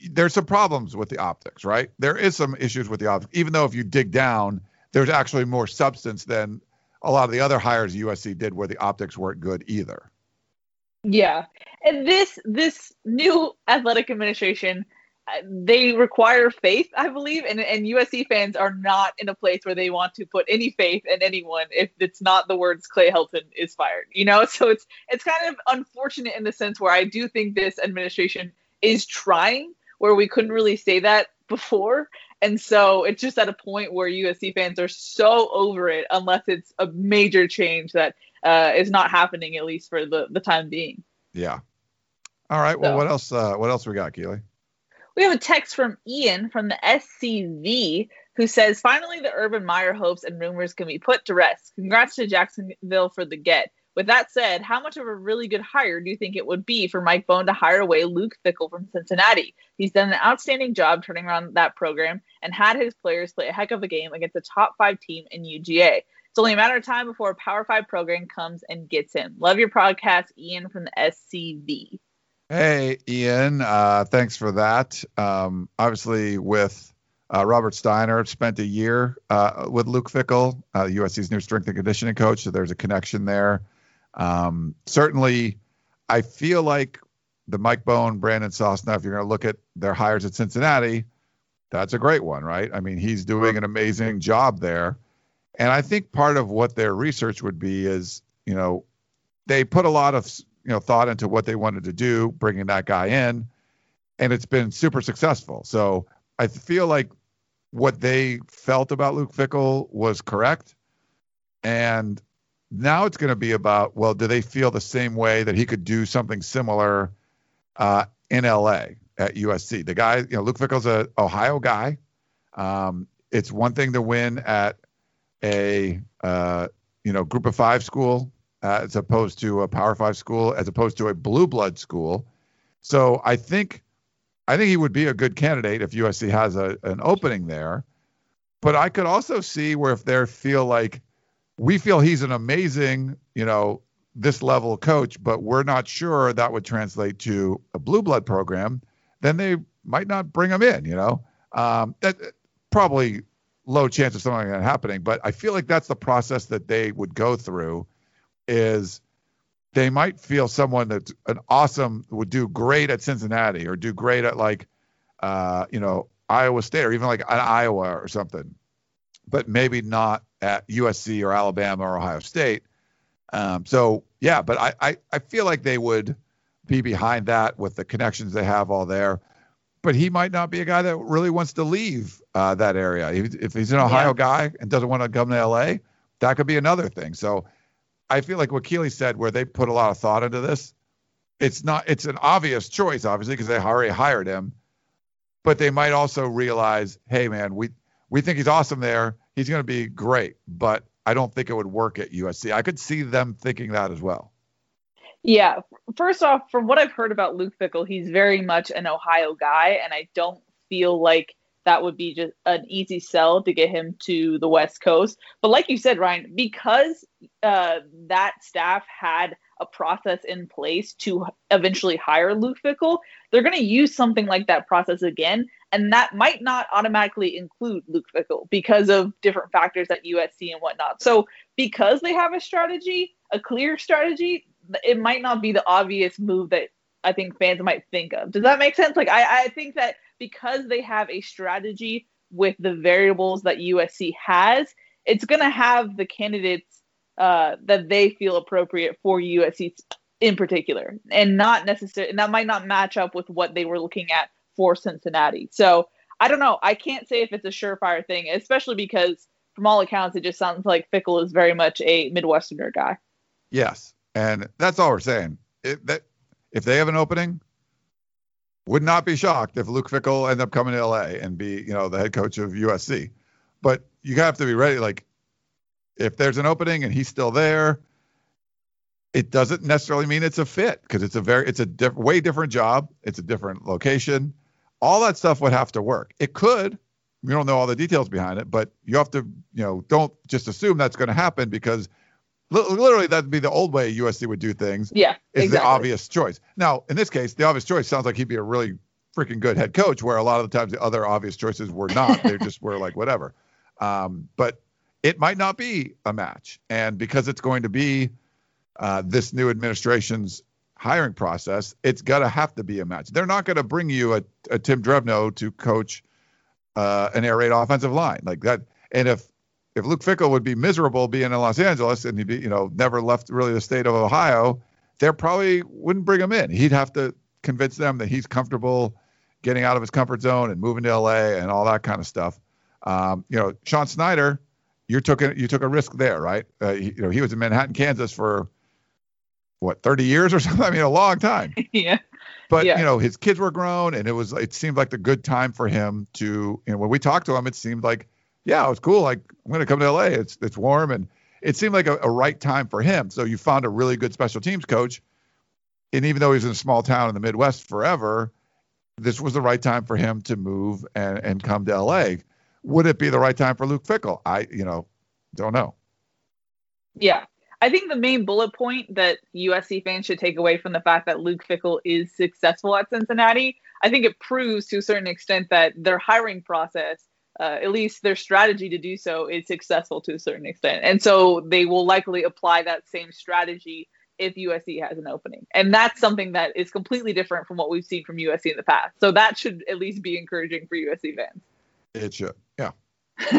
there's some problems with the optics, right? There is some issues with the optics, even though if you dig down, there's actually more substance than a lot of the other hires USC did where the optics weren't good either. Yeah. And this this new athletic administration they require faith, I believe, and, and USC fans are not in a place where they want to put any faith in anyone if it's not the words Clay Helton is fired. You know, so it's it's kind of unfortunate in the sense where I do think this administration is trying where we couldn't really say that before. And so it's just at a point where USC fans are so over it unless it's a major change that uh, is not happening at least for the, the time being. Yeah. All right. Well, so. what else? Uh, what else we got, Keely? We have a text from Ian from the SCV who says, "Finally, the Urban Meyer hopes and rumors can be put to rest. Congrats to Jacksonville for the get. With that said, how much of a really good hire do you think it would be for Mike Bohn to hire away Luke Fickell from Cincinnati? He's done an outstanding job turning around that program and had his players play a heck of a game against a top five team in UGA. It's only a matter of time before a Power Five program comes and gets him. Love your podcast, Ian from the SCV. Hey, Ian. Uh, thanks for that. Um, obviously, with uh, Robert Steiner, spent a year uh, with Luke Fickell, uh, USC's new strength and conditioning coach. So there's a connection there. Um, certainly, I feel like the Mike Bohn, Brandon Sosna, if you're going to look at their hires at Cincinnati, that's a great one, right? I mean, he's doing an amazing job there. And I think part of what their research would be is, you know, they put a lot of, you know, thought into what they wanted to do, bringing that guy in, and it's been super successful. So I feel like what they felt about Luke Fickell was correct. And now it's going to be about well, do they feel the same way that he could do something similar uh, in LA at USC? The guy, you know, Luke Fickell's a Ohio guy. Um, it's one thing to win at a uh, you know group of five school uh, as opposed to a power five school, as opposed to a blue blood school. So I think I think he would be a good candidate if USC has a, an opening there. But I could also see where if they feel like we feel he's an amazing, you know, this level coach, but we're not sure that would translate to a blue blood program, then they might not bring him in, you know. Um, that probably low chance of something like that happening, but I feel like that's the process that they would go through is they might feel someone that's an awesome would do great at Cincinnati or do great at like uh, you know, Iowa State or even like an Iowa or something, but maybe not at USC or Alabama or Ohio State. Um, so yeah, but I, I, I feel like they would be behind that with the connections they have all there. But he might not be a guy that really wants to leave uh, that area. If, if, he's an Ohio yeah. guy and doesn't want to come to LA, that could be another thing. So I feel like what Keely said, where they put a lot of thought into this, it's not it's an obvious choice, obviously, because they already hired him. But they might also realize, hey man, we we think he's awesome there he's going to be great, but I don't think it would work at USC. I could see them thinking that as well. Yeah. First off, from what I've heard about Luke Fickell, he's very much an Ohio guy, and I don't feel like that would be just an easy sell to get him to the West Coast. But like you said, Ryan, because uh, that staff had a process in place to eventually hire Luke Fickell, they're going to use something like that process again. And that might not automatically include Luke Fickell because of different factors at USC and whatnot. So, because they have a strategy, a clear strategy, it might not be the obvious move that I think fans might think of. Does that make sense? Like, I, I think that because they have a strategy with the variables that USC has, it's going to have the candidates uh, that they feel appropriate for USC in particular, and not necessarily, and that might not match up with what they were looking at for Cincinnati. So I don't know. I can't say if it's a surefire thing, especially because from all accounts, it just sounds like Fickell is very much a Midwesterner guy. Yes, and that's all we're saying. It, that if they have an opening, would not be shocked if Luke Fickell end up coming to LA and be, you know, the head coach of USC. But you have to be ready. Like, if there's an opening and he's still there, it doesn't necessarily mean it's a fit because it's a very, it's a diff- way different job. It's a different location. All that stuff would have to work. It could. We don't know all the details behind it, but you have to, you know, don't just assume that's going to happen because literally that'd be the old way USC would do things. Yeah, is exactly. the obvious choice. Now, in this case, the obvious choice sounds like he'd be a really freaking good head coach, where a lot of the times the other obvious choices were not. they just were like whatever. Um, but it might not be a match, and because it's going to be uh, this new administration's hiring process, it's gonna have to be a match. They're not going to bring you a, a Tim Drevno to coach uh, an air raid offensive line like that. And if if Luke Fickell would be miserable being in Los Angeles and he'd be, you know, never left really the state of Ohio, they probably wouldn't bring him in. He'd have to convince them that he's comfortable getting out of his comfort zone and moving to LA and all that kind of stuff. Um, you know, Sean Snyder, you took a, you took a risk there, right? Uh, he, you know, he was in Manhattan, Kansas for what 30 years or something. I mean, a long time. yeah. But Yeah. you know, his kids were grown, and it was it seemed like the good time for him to. You know, when we talked to him, it seemed like, yeah, it was cool. Like I'm going to come to LA. It's it's warm, and it seemed like a, a right time for him. So you found a really good special teams coach, and even though he was in a small town in the Midwest forever, this was the right time for him to move and and come to LA. Would it be the right time for Luke Fickell? I you know don't know. Yeah. I think the main bullet point that USC fans should take away from the fact that Luke Fickell is successful at Cincinnati, I think it proves to a certain extent that their hiring process, uh, at least their strategy to do so, is successful to a certain extent. And so they will likely apply that same strategy if USC has an opening. And that's something that is completely different from what we've seen from USC in the past. So that should at least be encouraging for USC fans. It should. Yeah.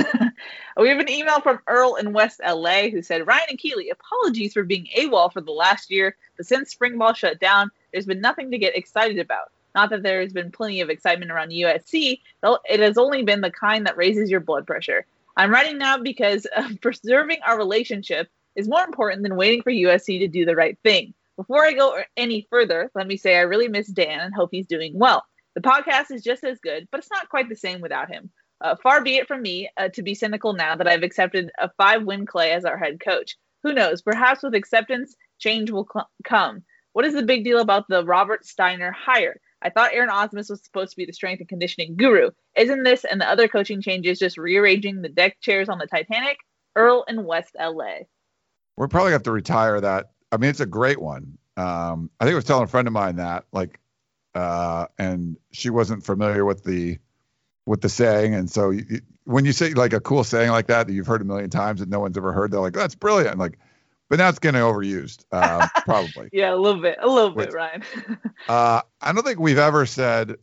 we have an email from Earl in West LA who said, Ryan and Keeley, apologies for being AWOL for the last year, but since spring ball shut down, there's been nothing to get excited about. Not that there has been plenty of excitement around USC, though it has only been the kind that raises your blood pressure. I'm writing now because uh, preserving our relationship is more important than waiting for USC to do the right thing. Before I go any further, let me say I really miss Dan and hope he's doing well. The podcast is just as good, but it's not quite the same without him. Uh, far be it from me uh, to be cynical now that I've accepted a five win Clay as our head coach. Who knows? Perhaps with acceptance, change will cl- come. What is the big deal about the Robert Steiner hire? I thought Aaron Ausmus was supposed to be the strength and conditioning guru. Isn't this and the other coaching changes just rearranging the deck chairs on the Titanic? Earl in West LA. We're probably have to retire that. I mean, it's a great one. Um, I think I was telling a friend of mine that, like, uh, and she wasn't familiar with the with the saying, and so you, when you say like a cool saying like that that you've heard a million times and no one's ever heard, they're like, "That's brilliant!" Like, but now it's getting overused, um, probably. Yeah, a little bit, a little bit, Wait. Ryan. Uh, I don't think we've ever said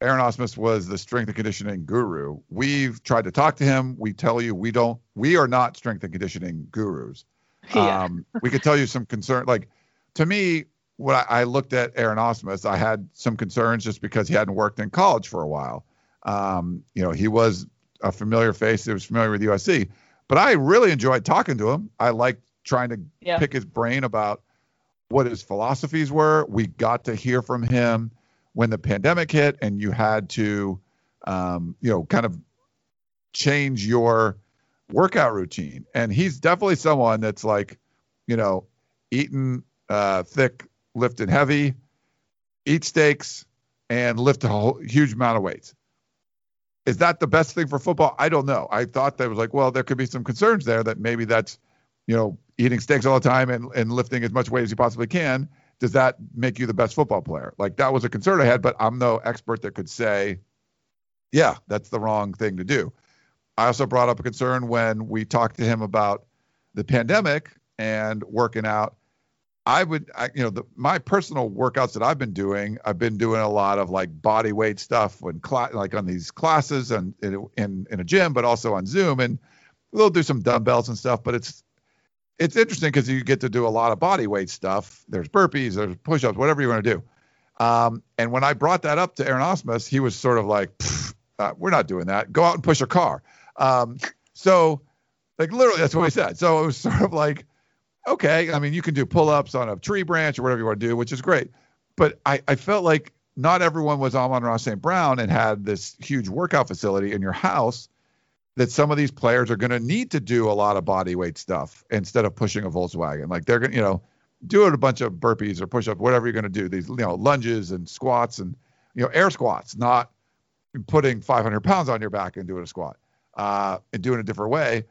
Aaron Ausmus was the strength and conditioning guru. We've tried to talk to him. We tell you we don't. We are not strength and conditioning gurus. yeah. Um, we could tell you some concern. Like to me, when I, I looked at Aaron Ausmus, I had some concerns just because he hadn't worked in college for a while. Um, you know, he was a familiar face. He was familiar with USC, but I really enjoyed talking to him. I liked trying to Yeah. pick his brain about what his philosophies were. We got to hear from him when the pandemic hit, and you had to, um, you know, kind of change your workout routine. And he's definitely someone that's like, you know, eating uh, thick, lifting heavy, eat steaks, and lift a whole, huge amount of weights. Is that the best thing for football? I don't know. I thought that was like, well, there could be some concerns there that maybe that's, you know, eating steaks all the time and, and lifting as much weight as you possibly can. Does that make you the best football player? Like that was a concern I had, but I'm no expert that could say, yeah, that's the wrong thing to do. I also brought up a concern when we talked to him about the pandemic and working out. I would, I, you know, the, my personal workouts that I've been doing, I've been doing a lot of like body weight stuff when cla- like on these classes and in, in in a gym, but also on Zoom, and we'll do some dumbbells and stuff. But it's it's interesting because you get to do a lot of body weight stuff. There's burpees, there's push-ups, whatever you want to do. Um, and when I brought that up to Aaron Ausmus, he was sort of like, uh, "We're not doing that. Go out and push a car." Um, so Like literally, that's what he said. So it was sort of like, okay, I mean, you can do pull-ups on a tree branch or whatever you want to do, which is great. But I, I felt like not everyone was Amon-Ra St. Brown and had this huge workout facility in your house that some of these players are going to need to do a lot of body weight stuff instead of pushing a Volkswagen. Like they're going to, you know, doing a bunch of burpees or push up, whatever you're going to do, these, you know, lunges and squats and, you know, air squats, not putting 500 pounds on your back and doing a squat uh, and doing a different way.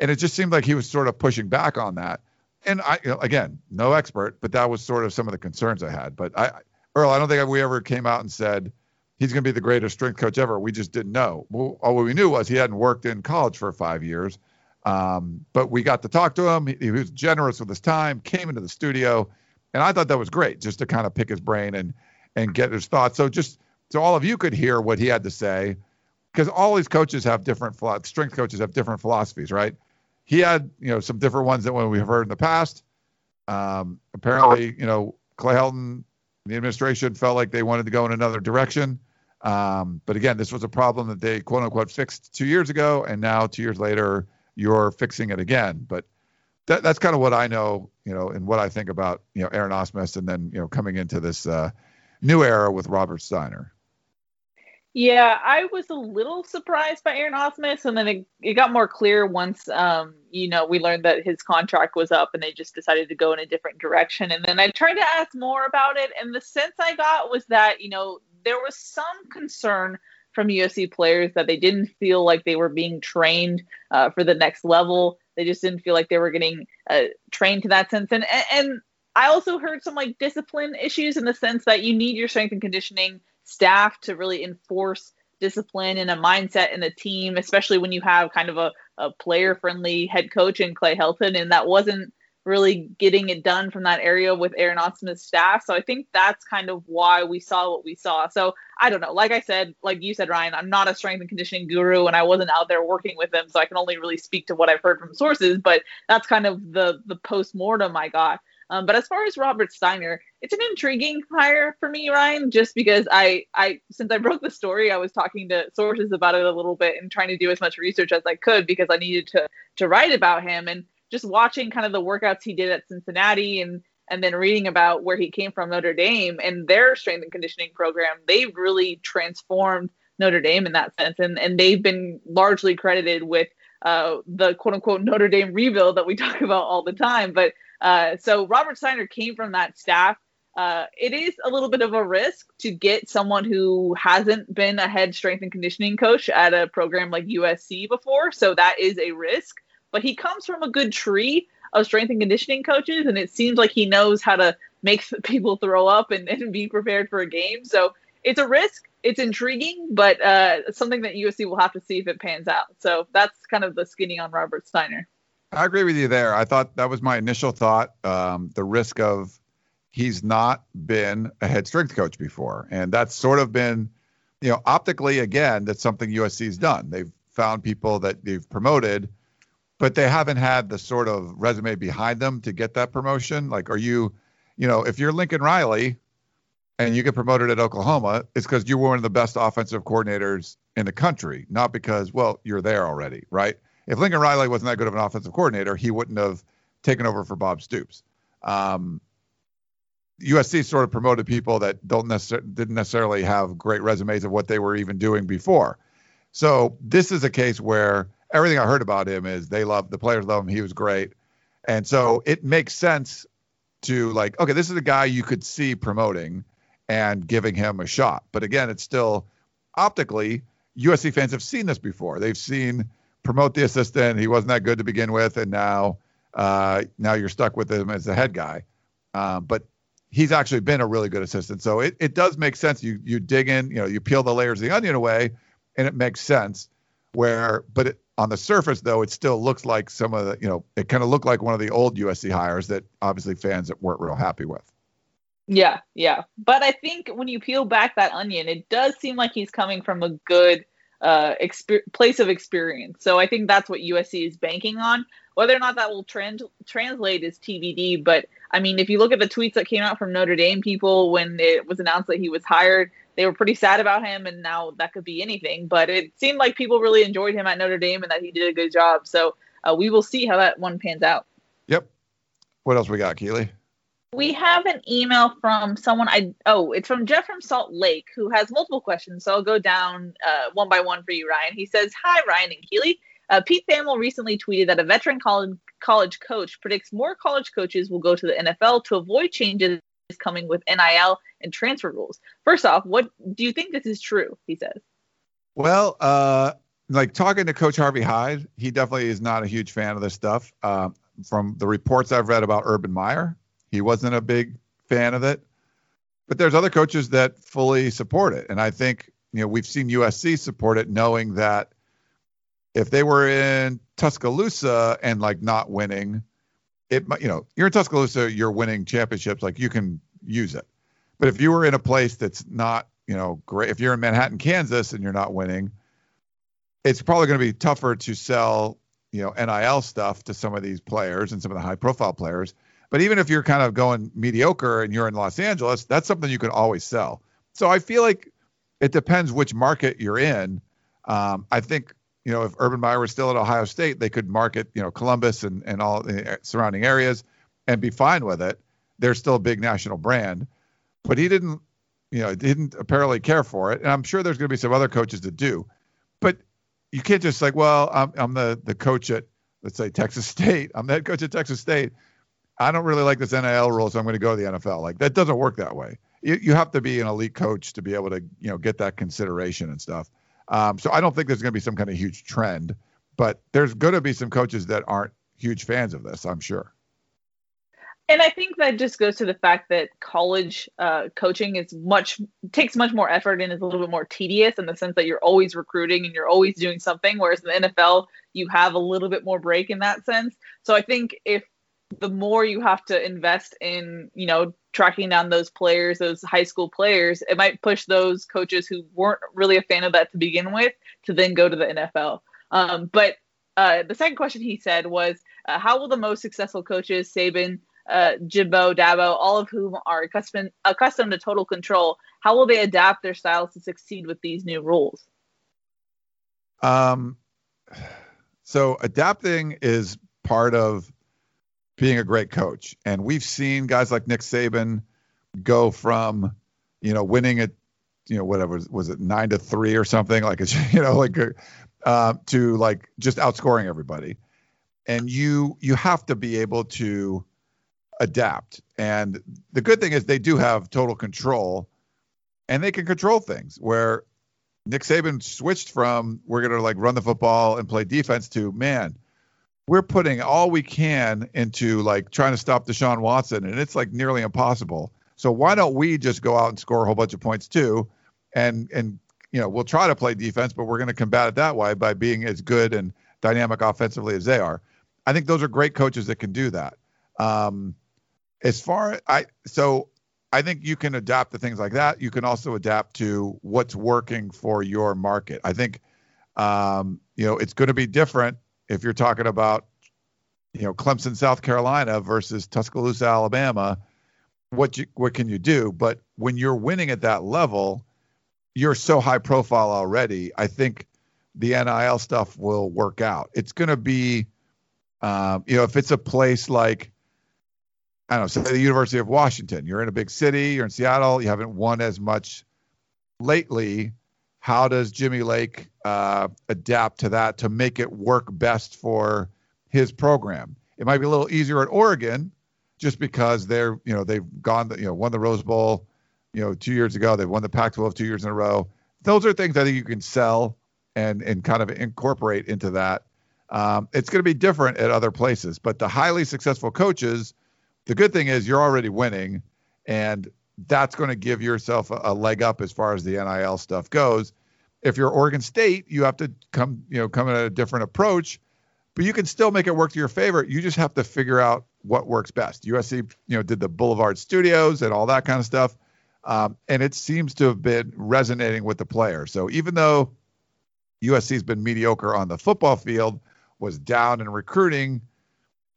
And it just seemed like he was sort of pushing back on that. And I, you know, again, no expert, but that was sort of some of the concerns I had. But I, Earl, I don't think we ever came out and said he's going to be the greatest strength coach ever. We just didn't know. Well, all we knew was he hadn't worked in college for five years. Um, but we got to talk to him. He, he, was generous with his time, came into the studio, and I thought that was great just to kind of pick his brain and and get his thoughts. So just so all of you could hear what he had to say, because all these coaches have different strength coaches have different philosophies, right? He had you know some different ones than what we've heard in the past. Um, apparently, you know Clay Helton, the administration felt like they wanted to go in another direction. Um, but again, this was a problem that they quote unquote fixed two years ago, and now two years later, you're fixing it again. But that, that's kind of what I know, you know, and what I think about, you know, Aaron Ausmus, and then you know coming into this uh, new era with Robert Steiner. Yeah, I was a little surprised by Aaron Ausmus, and then it, it got more clear once, um, you know, we learned that his contract was up, and they just decided to go in a different direction. And then I tried to ask more about it, and the sense I got was that, you know, there was some concern from USC players that they didn't feel like they were being trained uh, for the next level. They just didn't feel like they were getting uh, trained to that sense. And, and I also heard some like discipline issues in the sense that you need your strength and conditioning staff to really enforce discipline and a mindset in a team, especially when you have kind of a, a player friendly head coach in Clay Helton. And that wasn't really getting it done from that area with Aaron Ausmus's staff. So I think that's kind of why we saw what we saw. So I don't know. Like I said, like you said, Ryan, I'm not a strength and conditioning guru and I wasn't out there working with them. So I can only really speak to what I've heard from sources, but that's kind of the the post mortem I got. Um, but as far as Robert Steiner, it's an intriguing hire for me, Ryan, just because I, I since I broke the story, I was talking to sources about it a little bit and trying to do as much research as I could because I needed to to write about him. And just watching kind of the workouts he did at Cincinnati and and then reading about where he came from Notre Dame and their strength and conditioning program, they've really transformed Notre Dame in that sense, and and they've been largely credited with uh, the quote unquote Notre Dame rebuild that we talk about all the time. But uh, so Robert Steiner came from that staff. Uh, it is a little bit of a risk to get someone who hasn't been a head strength and conditioning coach at a program like USC before. So that is a risk but he comes from a good tree of strength and conditioning coaches, and it seems like he knows how to make people throw up and, and be prepared for a game. So it's a risk. It's intriguing, but uh, something that USC will have to see if it pans out. So that's kind of the skinny on Robert Steiner. I agree with you there. I thought that was my initial thought. Um, the risk of he's not been a head strength coach before, and that's sort of been, you know, optically again that's something USC's done. They've found people that they've promoted but they haven't had the sort of resume behind them to get that promotion. Like, are you, you know, if you're Lincoln Riley and you get promoted at Oklahoma, it's because you were one of the best offensive coordinators in the country, not because, well, you're there already, right? If Lincoln Riley wasn't that good of an offensive coordinator, he wouldn't have taken over for Bob Stoops. Um, USC sort of promoted people that don't necessarily didn't necessarily have great resumes of what they were even doing before. So this is a case where everything I heard about him is they love the players love him. He was great, and so it makes sense to like, okay, this is a guy you could see promoting and giving him a shot. But again, it's still optically USC fans have seen this before. They've seen promote the assistant. He wasn't that good to begin with, and now uh, now you're stuck with him as the head guy. Um, but he's actually been a really good assistant. So it, it does make sense. You you dig in, you know, you peel the layers of the onion away, and it makes sense. Where, but it, on the surface, though, it still looks like some of the, you know, it kind of looked like one of the old USC hires that obviously fans that weren't real happy with. Yeah, yeah. But I think when you peel back that onion, it does seem like he's coming from a good uh, place of experience. So I think that's what USC is banking on. Whether or not that will trend- translate is TBD. But I mean, if you look at the tweets that came out from Notre Dame people when it was announced that he was hired, they were pretty sad about him, and now that could be anything. But it seemed like people really enjoyed him at Notre Dame and that he did a good job. So uh, we will see how that one pans out. Yep. What else we got, Keely? We have an email from someone I oh it's from Jeff from Salt Lake who has multiple questions. So I'll go down uh, one by one for you, Ryan. He says, "Hi, Ryan and Keely. Uh, Pete Thamel recently tweeted that a veteran college college coach predicts more college coaches will go to the NFL to avoid changes coming with NIL and transfer rules. First off, what do you think this is true? He says. Well, uh, like talking to Coach Harvey Hyde, he definitely is not a huge fan of this stuff. Uh, from the reports I've read about Urban Meyer, he wasn't a big fan of it. But there's other coaches that fully support it, and I think you know we've seen USC support it, knowing that if they were in Tuscaloosa and like not winning, it you know you're in Tuscaloosa, you're winning championships, like you can use it. But if you were in a place that's not you know great, if you're in Manhattan, Kansas, and you're not winning, it's probably going to be tougher to sell you know NIL stuff to some of these players and some of the high profile players. But even if you're kind of going mediocre and you're in Los Angeles, that's something you can always sell. So I feel like it depends which market you're in. Um, I think you know, if Urban Meyer was still at Ohio State, they could market, you know, Columbus and, and all the surrounding areas and be fine with it. They're still a big national brand, but he didn't, you know, didn't apparently care for it. And I'm sure there's going to be some other coaches that do, but you can't just like, well, I'm, I'm the, the coach at, let's say Texas State. I'm the head coach at Texas State. I don't really like this NIL rule, so I'm going to go to the NFL. Like that doesn't work that way. You, you have to be an elite coach to be able to, you know, get that consideration and stuff. Um, so I don't think there's going to be some kind of huge trend, but there's going to be some coaches that aren't huge fans of this, I'm sure. And I think that just goes to the fact that college uh, coaching is much takes much more effort and is a little bit more tedious in the sense that you're always recruiting and you're always doing something. Whereas in the NFL, you have a little bit more break in that sense. So I think if the more you have to invest in, you know, tracking down those players, those high school players, it might push those coaches who weren't really a fan of that to begin with to then go to the NFL. Um, but uh, the second question he said was, uh, how will the most successful coaches, Saban, uh, Jimbo, Dabo, all of whom are accustomed accustomed to total control, how will they adapt their styles to succeed with these new rules? Um, so adapting is part of being a great coach. And we've seen guys like Nick Saban go from, you know, winning at, you know, whatever was it nine to three or something like it's, you know, like, uh, to like just outscoring everybody. And you you have to be able to adapt. And the good thing is they do have total control, and they can control things. Where Nick Saban switched from we're gonna like run the football and play defense to man we're putting all we can into like trying to stop Deshaun Watson, and it's like nearly impossible. So why don't we just go out and score a whole bunch of points too, and and you know we'll try to play defense, but we're going to combat it that way by being as good and dynamic offensively as they are. I think those are great coaches that can do that. Um, as far I so I think you can adapt to things like that. You can also adapt to what's working for your market. I think um, you know it's going to be different if you're talking about you know Clemson, South Carolina versus Tuscaloosa, Alabama, what you what can you do? But when you're winning at that level, you're so high profile already. I think the NIL stuff will work out. It's going to be, um, you know, if it's a place like I don't know, say the University of Washington, you're in a big city, you're in Seattle, you haven't won as much lately how does Jimmy Lake uh, adapt to that to make it work best for his program? It might be a little easier at Oregon, just because they're you know they've gone you know won the Rose Bowl, you know two years ago they've won the Pac-12 two years in a row. Those are things I think you can sell and and kind of incorporate into that. Um, it's going to be different at other places, but the highly successful coaches, the good thing is you're already winning, and that's going to give yourself a, a, leg up as far as the NIL stuff goes. If you're Oregon State, you have to come, you know, come at a different approach, but you can still make it work to your favor. You just have to figure out what works best. USC, you know, did the Boulevard Studios and all that kind of stuff, um, and it seems to have been resonating with the players. So even though USC's been mediocre on the football field, was down in recruiting,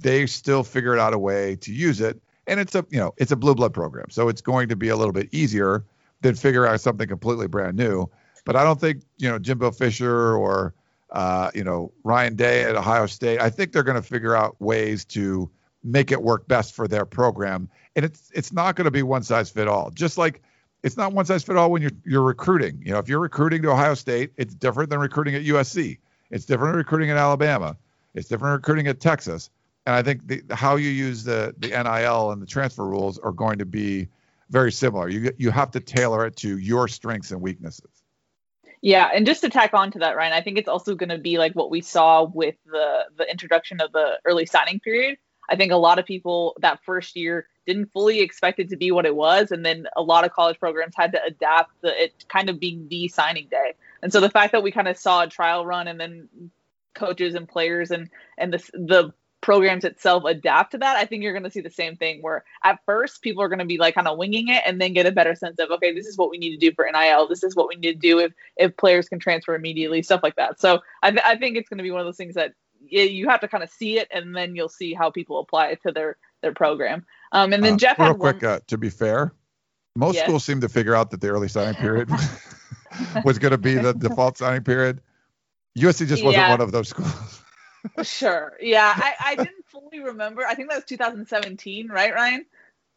they still figured out a way to use it and it's a you know it's a blue blood program, so it's going to be a little bit easier than figure out something completely brand new. But I don't think you know Jimbo Fisher or uh, you know, Ryan Day at Ohio State. I think they're going to figure out ways to make it work best for their program. And it's it's not going to be one size fit all. Just like it's not one size fit all when you're you're recruiting. You know, if you're recruiting to Ohio State, it's different than recruiting at USC. It's different than recruiting at Alabama. It's different recruiting at Texas. And I think the, how you use the the NIL and the transfer rules are going to be very similar. You you have to tailor it to your strengths and weaknesses. Yeah, and just to tack on to that, Ryan, I think it's also going to be like what we saw with the the introduction of the early signing period. I think a lot of people that first year didn't fully expect it to be what it was, and then a lot of college programs had to adapt the, it kind of being the signing day. And so the fact that we kind of saw a trial run and then coaches and players and and the the programs itself adapt to that, I think you're going to see the same thing where at first people are going to be like kind of winging it and then get a better sense of, okay, this is what we need to do for NIL. This is what we need to do if, if players can transfer immediately, stuff like that. So I, th- I think it's going to be one of those things that you have to kind of see it and then you'll see how people apply it to their, their program. Um, and then uh, Jeff real quick, one, uh, to be fair, most Yes. schools seem to figure out that the early signing period was going to be the default signing period. USC just wasn't Yeah. one of those schools. sure. Yeah. I, I didn't fully remember. I think that was 2017, right, Ryan?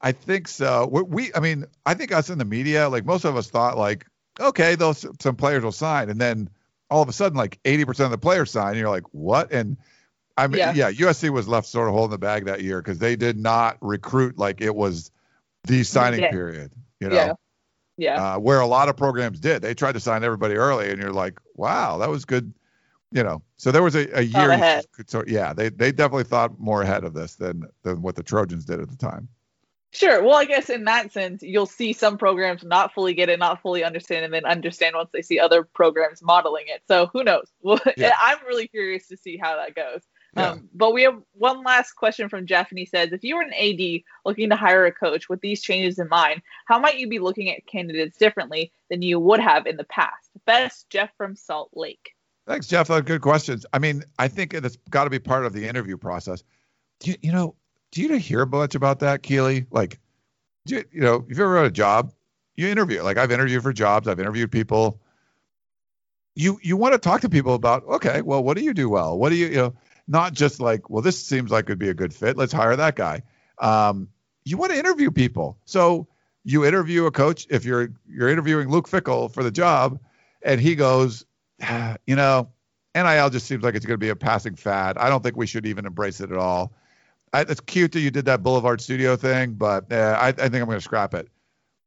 I think so. We, we, I mean, I think us in the media, like most of us thought, like, okay, those some players will sign, and then all of a sudden, like 80% of the players sign. And you're like, what? And I mean, Yeah. yeah, USC was left sort of holding the bag that year because they did not recruit like it was the signing Yeah. period. You know, Yeah. Yeah. uh, where a lot of programs did. They tried to sign everybody early, and you're like, wow, that was good. You know, so there was a, a year. ahead. could sort- yeah, they they definitely thought more ahead of this than than what the Trojans did at the time. Sure. Well, I guess in that sense, you'll see some programs not fully get it, not fully understand, and then understand once they see other programs modeling it. So who knows? Well, Yeah. I'm really curious to see how that goes. Yeah. Um, but we have one last question from Jeff, and he says, if you were an AD looking to hire a coach with these changes in mind, how might you be looking at candidates differently than you would have in the past? Best, Jeff from Salt Lake. Thanks, Jeff. Uh, Good questions. I mean, I think it's got to be part of the interview process. Do you, you know, do you hear much about that, Keely? Like, do you, you know, if you ever had a job, you interview. Like, I've interviewed for jobs. I've interviewed people. You you want to talk to people about, okay, well, what do you do well? What do you, you know, not just like, well, this seems like could be a good fit. Let's hire that guy. Um, you want to interview people. So you interview a coach. If you're you're interviewing Luke Fickell for the job, and he goes, "Ah, you know, NIL just seems like it's going to be a passing fad. I don't think we should even embrace it at all. I, it's cute that you did that Boulevard Studio thing, but uh, I, I think I'm going to scrap it.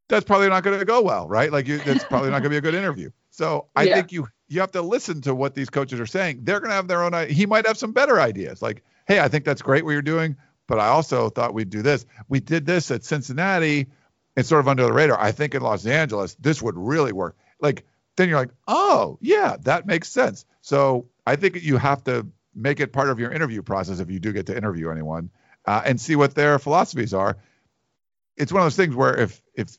That's probably not going to go well, right? Like you, that's probably not going to be a good interview. So I Yeah. think you you have to listen to what these coaches are saying. They're going to have their own. He might have some better ideas. Like, hey, I think that's great what you're doing, but I also thought we'd do this. We did this at Cincinnati. It's sort of under the radar. I think in Los Angeles, this would really work. Like then you're like, oh yeah, that makes sense. So I think you have to make it part of your interview process if you do get to interview anyone, uh, and see what their philosophies are. It's one of those things where if if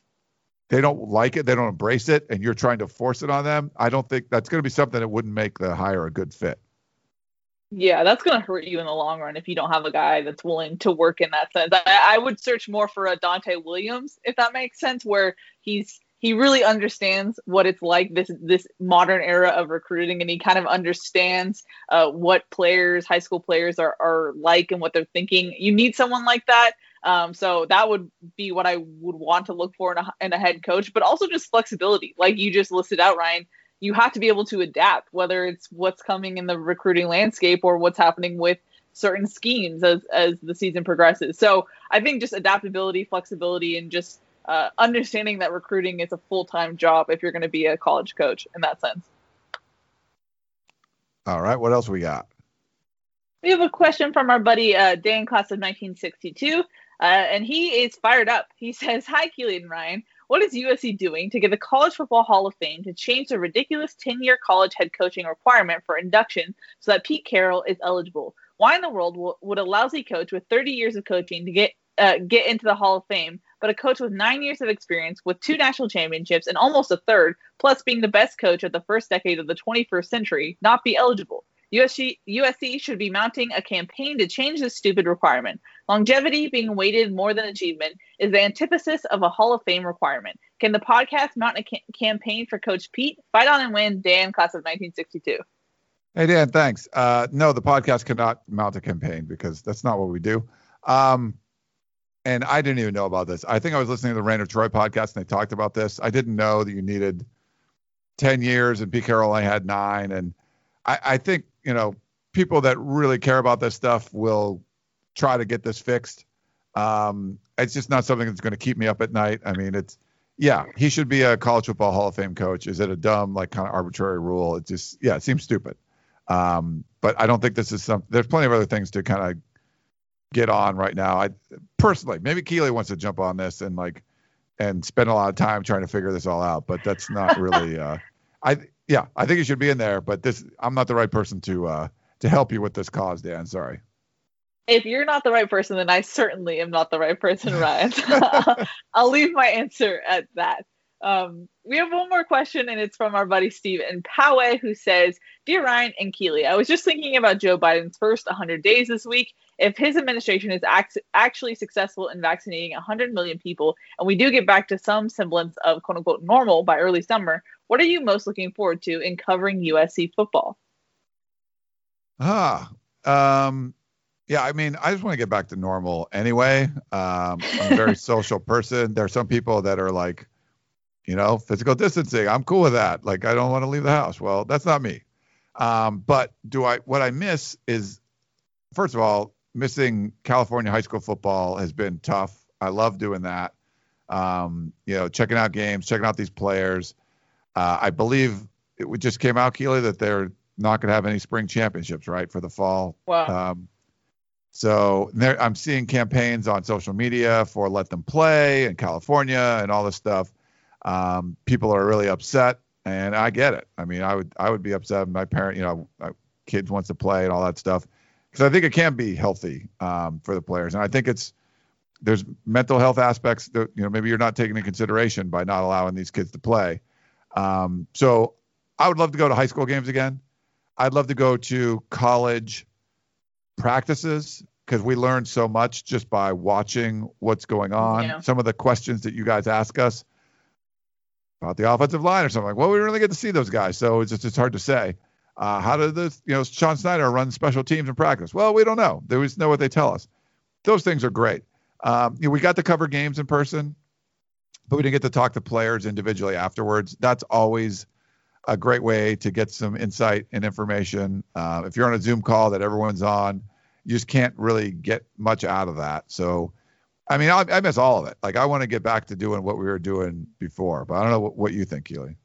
they don't like it, they don't embrace it, and you're trying to force it on them. I don't think that's going to be something that wouldn't make the hire a good fit. Yeah, that's going to hurt you in the long run if you don't have a guy that's willing to work in that sense. I, I would search more for a Donte Williams, if that makes sense, where he's he really understands what it's like this this modern era of recruiting, and he kind of understands uh, what players, high school players, are are like and what they're thinking. You need someone like that. Um, so that would be what I would want to look for in a, in a head coach, but also just flexibility, like you just listed out, Ryan you have to be able to adapt, whether it's what's coming in the recruiting landscape or what's happening with certain schemes as as the season progresses. So I think just adaptability, flexibility, and just uh, understanding that recruiting is a full time job if you're going to be a college coach in that sense. All right, what else we got? We have a question from our buddy uh, Dan, class of 1962, uh, and he is fired up. He says, "Hi, Keely and Ryan. What is USC doing to get the College Football Hall of Fame to change the ridiculous 10-year college head coaching requirement for induction so that Pete Carroll is eligible? Why in the world would a lousy coach with 30 years of coaching to get uh, get into the Hall of Fame, but a coach with nine years of experience, with two national championships and almost a third, plus being the best coach of the first decade of the 21st century, not be eligible?" USC, USC should be mounting a campaign to change this stupid requirement. Longevity being weighted more than achievement is the antithesis of a Hall of Fame requirement. Can the podcast mount a ca- campaign for Coach Pete? Fight on and win, Dan, class of 1962. Hey Dan, thanks. Uh, no, the podcast cannot mount a campaign because that's not what we do. Um, and I didn't even know about this. I think I was listening to the Reign of Troy podcast and they talked about this. I didn't know that you needed ten years and Pete Carroll only had nine. And I, I think you know people that really care about this stuff will try to get this fixed. Um, it's just not something that's going to keep me up at night. I mean, it's yeah, he should be a college football Hall of Fame coach. Is it a dumb like kind of arbitrary rule? It just yeah, it seems stupid. Um, but I don't think this is some. There's plenty of other things to kind of get on right now. I personally, maybe Keely wants to jump on this and like and spend a lot of time trying to figure this all out. But that's not really. Uh, I yeah, I think he should be in there. But this, I'm not the right person to uh, to help you with this cause, Dan. Sorry. If you're not the right person, then I certainly am not the right person, Ryan. I'll leave my answer at that. Um, we have one more question, and it's from our buddy Steve and Poway, who says, "Dear Ryan and Keely, I was just thinking about Joe Biden's first 100 days this week. If his administration is act- actually successful in vaccinating 100 million people, and we do get back to some semblance of quote unquote normal by early summer, what are you most looking forward to in covering USC football?" Ah, um, yeah, I mean, I just want to get back to normal anyway. Um, I'm a very social person. There are some people that are like you know, physical distancing. I'm cool with that. Like I don't want to leave the house. Well, that's not me. Um, but do I? What I miss is, first of all, missing California high school football has been tough. I love doing that. Um, you know, checking out games, checking out these players. Uh, I believe it just came out, Keely, that they're not going to have any spring championships, right, for the fall. Wow. Um, so there, I'm seeing campaigns on social media for let them play in California and all this stuff. Um, people are really upset, and I get it. I mean, I would I would be upset. My parent, you know, my kids wants to play and all that stuff because I think it can be healthy um, for the players, and I think it's there's mental health aspects that you know maybe you're not taking into consideration by not allowing these kids to play. Um, so I would love to go to high school games again. I'd love to go to college practices because we learn so much just by watching what's going on. Yeah. Some of the questions that you guys ask us about the offensive line or something like, well, we really get to see those guys, so it's just it's hard to say. Uh, how did this, you know, Sean Snyder run special teams in practice? Well, we don't know. They just know what they tell us. Those things are great. Um, you know, we got to cover games in person, but we didn't get to talk to players individually afterwards. That's always a great way to get some insight and information. Uh, if you're on a Zoom call that everyone's on, you just can't really get much out of that. So I mean, I, I miss all of it. Like, I want to get back to doing what we were doing before, but I don't know what, what you think, Keely.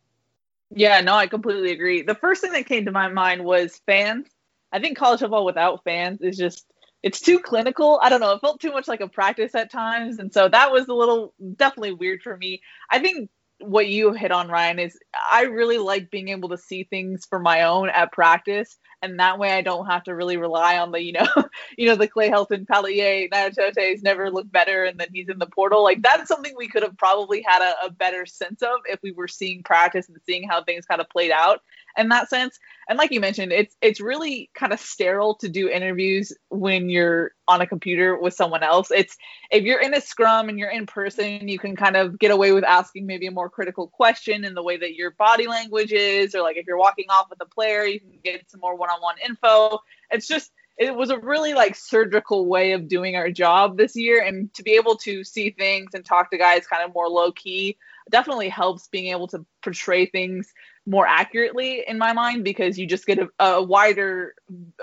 Yeah, no, I completely agree. The first thing that came to my mind was fans. I think college football without fans is just it's too clinical. I don't know. It felt too much like a practice at times, and so that was a little definitely weird for me. I think what you hit on, Ryan, is I really like being able to see things for my own at practice, and that way I don't have to really rely on the, you know, you know, the Clay Helton, Palaie, Gaoteote's never looked better, and then he's in the portal. Like that's something we could have probably had a, a better sense of if we were seeing practice and seeing how things kind of played out in that sense. And like you mentioned, it's it's really kind of sterile to do interviews when you're on a computer with someone else. It's if you're in a scrum and you're in person, you can kind of get away with asking maybe a more critical question in the way that your body language is, or like if you're walking off with a player, you can get some more one-on-one info. It's just it was a really like surgical way of doing our job this year and to be able to see things and talk to guys kind of more low key definitely helps being able to portray things more accurately in my mind because you just get a, a wider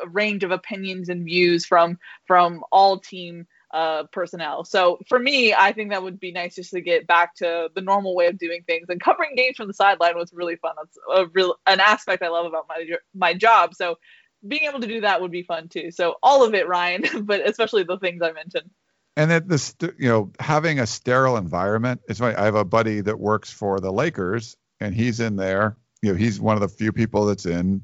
range of opinions and views from from all team uh, personnel. So for me, I think that would be nice just to get back to the normal way of doing things. And covering games from the sideline was really fun. That's a real an aspect I love about my my job. So being able to do that would be fun too. So all of it, Ryan, but especially the things I mentioned. And that this, you know, having a sterile environment. It's funny. I have a buddy that works for the Lakers, and he's in there you know, he's one of the few people that's in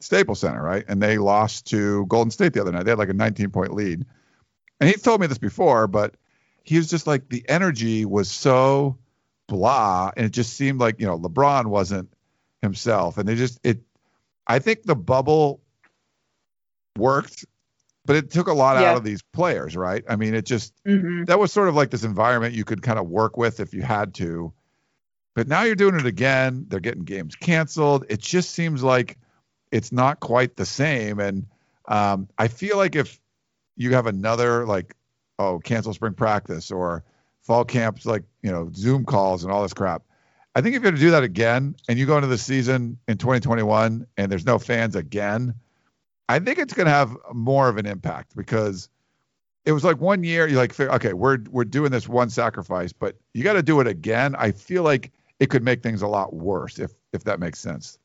Staples Center, right? And they lost to Golden State the other night. They had like a 19 point lead. And he's told me this before, but he was just like the energy was so blah, and it just seemed like you know LeBron wasn't himself, and they just it. I think the bubble worked, but it took a lot Yeah. out of these players, right? I mean, it just Mm-hmm. that was sort of like this environment you could kind of work with if you had to. But now you're doing it again. They're getting games canceled. It just seems like it's not quite the same. And um, I feel like if you have another like, oh, cancel spring practice or fall camps, like you know, Zoom calls and all this crap. I think if you're to do that again and you go into the season in 2021 and there's no fans again, I think it's going to have more of an impact because it was like one year you're like okay we're we're doing this one sacrifice but you got to do it again i feel like it could make things a lot worse if if that makes sense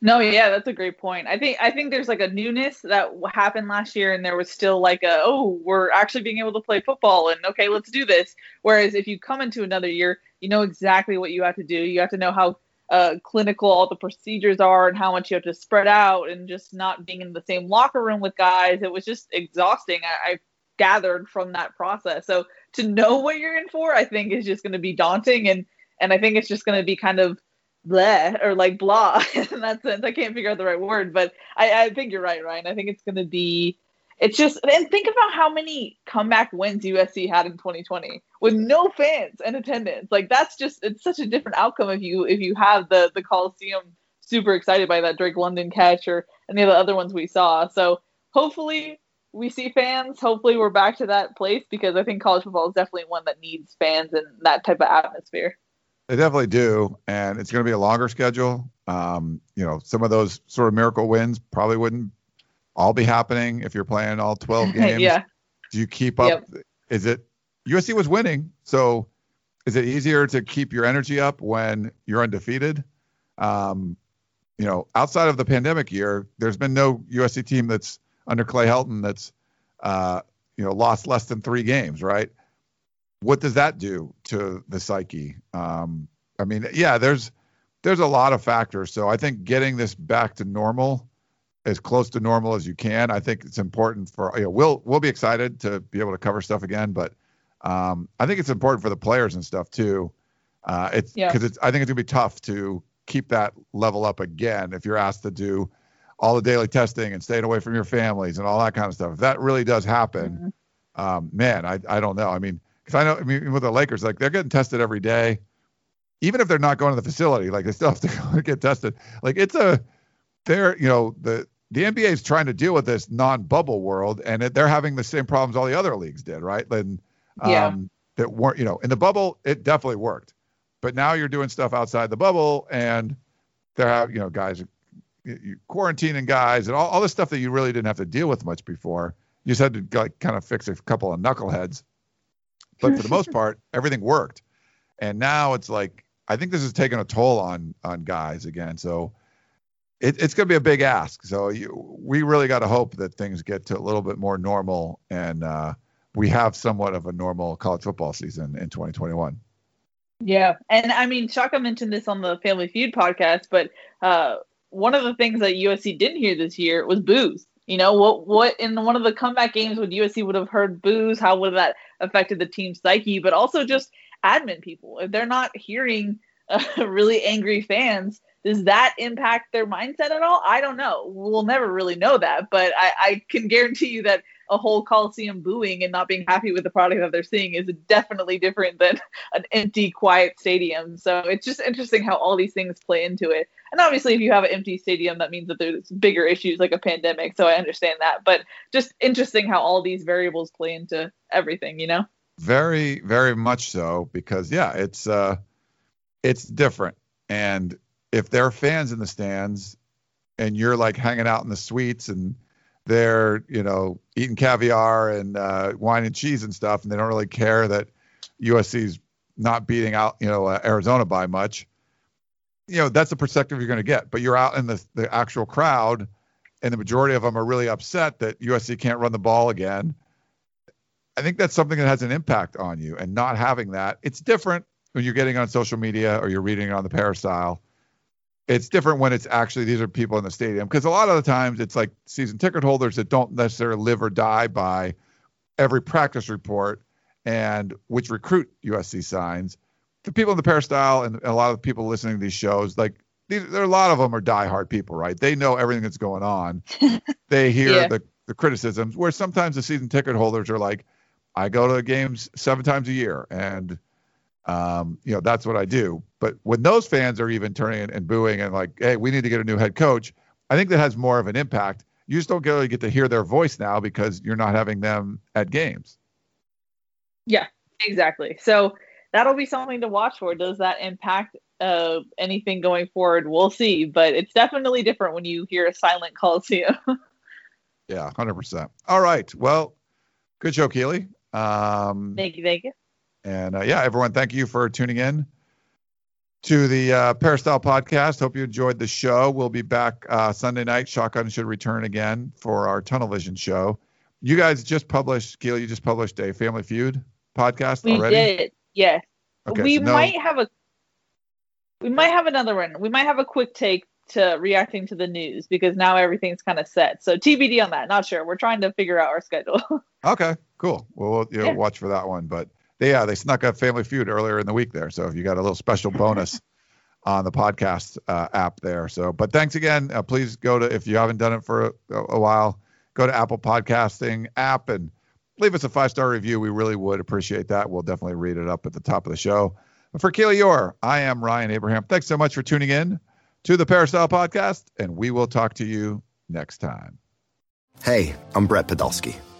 no yeah that's a great point i think i think there's like a newness that happened last year and there was still like a oh we're actually being able to play football and okay let's do this whereas if you come into another year you know exactly what you have to do you have to know how uh, clinical all the procedures are and how much you have to spread out and just not being in the same locker room with guys. It was just exhausting. I, I gathered from that process. So to know what you're in for, I think is just going to be daunting. And, and I think it's just going to be kind of bleh or like blah in that sense. I can't figure out the right word, but I, I think you're right, Ryan. I think it's going to be it's just and think about how many comeback wins USC had in 2020 with no fans and attendance. Like that's just it's such a different outcome if you if you have the the Coliseum super excited by that Drake London catch or any of the other ones we saw. So hopefully we see fans. Hopefully we're back to that place because I think college football is definitely one that needs fans and that type of atmosphere. They definitely do, and it's going to be a longer schedule. Um, you know, some of those sort of miracle wins probably wouldn't all be happening if you're playing all 12 games. yeah. Do you keep up? Yep. Is it USC was winning, so is it easier to keep your energy up when you're undefeated? Um, you know, outside of the pandemic year, there's been no USC team that's under Clay Helton that's uh, you know lost less than three games, right? What does that do to the psyche? Um, I mean, yeah, there's there's a lot of factors. So I think getting this back to normal as close to normal as you can. I think it's important for you know we'll we'll be excited to be able to cover stuff again, but um, I think it's important for the players and stuff too. Uh, it's because yeah. it's I think it's gonna be tough to keep that level up again if you're asked to do all the daily testing and staying away from your families and all that kind of stuff. If that really does happen, mm-hmm. um, man, I I don't know. I mean, because I know I mean with the Lakers, like they're getting tested every day. Even if they're not going to the facility, like they still have to get tested. Like it's a, they're you know the the NBA is trying to deal with this non-bubble world, and it, they're having the same problems all the other leagues did, right? And um, yeah. that weren't, you know, in the bubble it definitely worked, but now you're doing stuff outside the bubble, and there have, you know, guys you, quarantining guys and all, all this stuff that you really didn't have to deal with much before. You just had to like kind of fix a couple of knuckleheads, but for the most part, everything worked. And now it's like I think this is taking a toll on on guys again. So it, it's going to be a big ask. So you, we really got to hope that things get to a little bit more normal and uh, we have somewhat of a normal college football season in 2021. Yeah, and I mean, Shaka mentioned this on the Family Feud podcast, but uh, one of the things that USC didn't hear this year was boos. You know what? What in one of the comeback games would USC would have heard boos? How would that affected the team's psyche? But also just admin people if they're not hearing uh, really angry fans does that impact their mindset at all? I don't know. We'll never really know that, but I, I, can guarantee you that a whole Coliseum booing and not being happy with the product that they're seeing is definitely different than an empty, quiet stadium. So it's just interesting how all these things play into it. And obviously, if you have an empty stadium, that means that there's bigger issues like a pandemic. So I understand that. But just interesting how all these variables play into everything, you know? Very, very much so. Because, yeah, it's, uh, it's different. And if there are fans in the stands and you're like hanging out in the suites and they're you know eating caviar and uh, wine and cheese and stuff and they don't really care that USC's not beating out you know uh, Arizona by much. You know that's the perspective you're going to get but you're out in the the actual crowd and the majority of them are really upset that USC can't run the ball again. I think that's something that has an impact on you and not having that it's different when you're getting on social media or you're reading it on the peristyle it's different when it's actually these are people in the stadium because a lot of the times it's like season ticket holders that don't necessarily live or die by every practice report and which recruit USC signs. The people in the peristyle and a lot of people listening to these shows, like these, there are a lot of them are diehard people, right? They know everything that's going on. they hear yeah. the the criticisms. Where sometimes the season ticket holders are like, I go to games seven times a year and um, you know, that's what I do. But when those fans are even turning and booing and like, hey, we need to get a new head coach, I think that has more of an impact. You just don't really get to hear their voice now because you're not having them at games. Yeah, exactly. So that'll be something to watch for. Does that impact uh, anything going forward? We'll see. But it's definitely different when you hear a silent call Coliseum. yeah, hundred percent. All right. Well, good show, Keely. Um, thank you. Thank you. And uh, yeah, everyone, thank you for tuning in to the uh, Peristyle podcast. Hope you enjoyed the show. We'll be back uh, Sunday night. Shotgun should return again for our Tunnel Vision show. You guys just published, Keely, you just published a Family Feud podcast we already? did, yes. Okay, we so no- might have a we might have another one. We might have a quick take to reacting to the news because now everything's kind of set. So TBD on that. Not sure. We're trying to figure out our schedule. Okay, cool. Well, we'll you know, Yeah. watch for that one. But they, yeah, they snuck a Family Feud earlier in the week there. So if you got a little special bonus on the podcast uh, app there. So, but thanks again. Uh, please go to if you haven't done it for a, a while, go to Apple Podcasting app and leave us a five star review. We really would appreciate that. We'll definitely read it up at the top of the show. But for Keely Eure, I am Ryan Abraham. Thanks so much for tuning in to the Peristyle Podcast, and we will talk to you next time. Hey, I'm Brett Podolsky,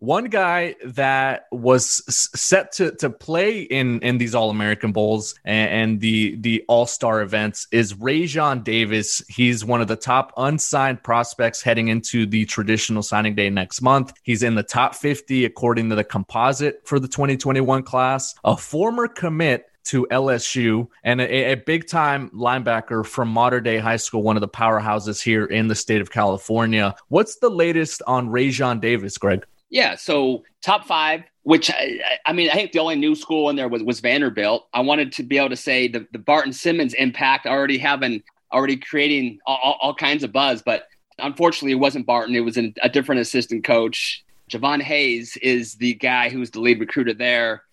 One guy that was set to, to play in, in these All American Bowls and, and the the All Star events is Raesjon Davis. He's one of the top unsigned prospects heading into the traditional signing day next month. He's in the top 50 according to the composite for the 2021 class. A former commit to LSU and a, a big time linebacker from Mater Dei high school, one of the powerhouses here in the state of California. What's the latest on Raesjon Davis, Greg? Yeah, so top five, which I, I mean, I think the only new school in there was, was Vanderbilt. I wanted to be able to say the, the Barton Simmons impact already having, already creating all, all, kinds of buzz, but unfortunately, it wasn't Barton. It was an, a different assistant coach. Javon Hayes is the guy who's the lead recruiter there,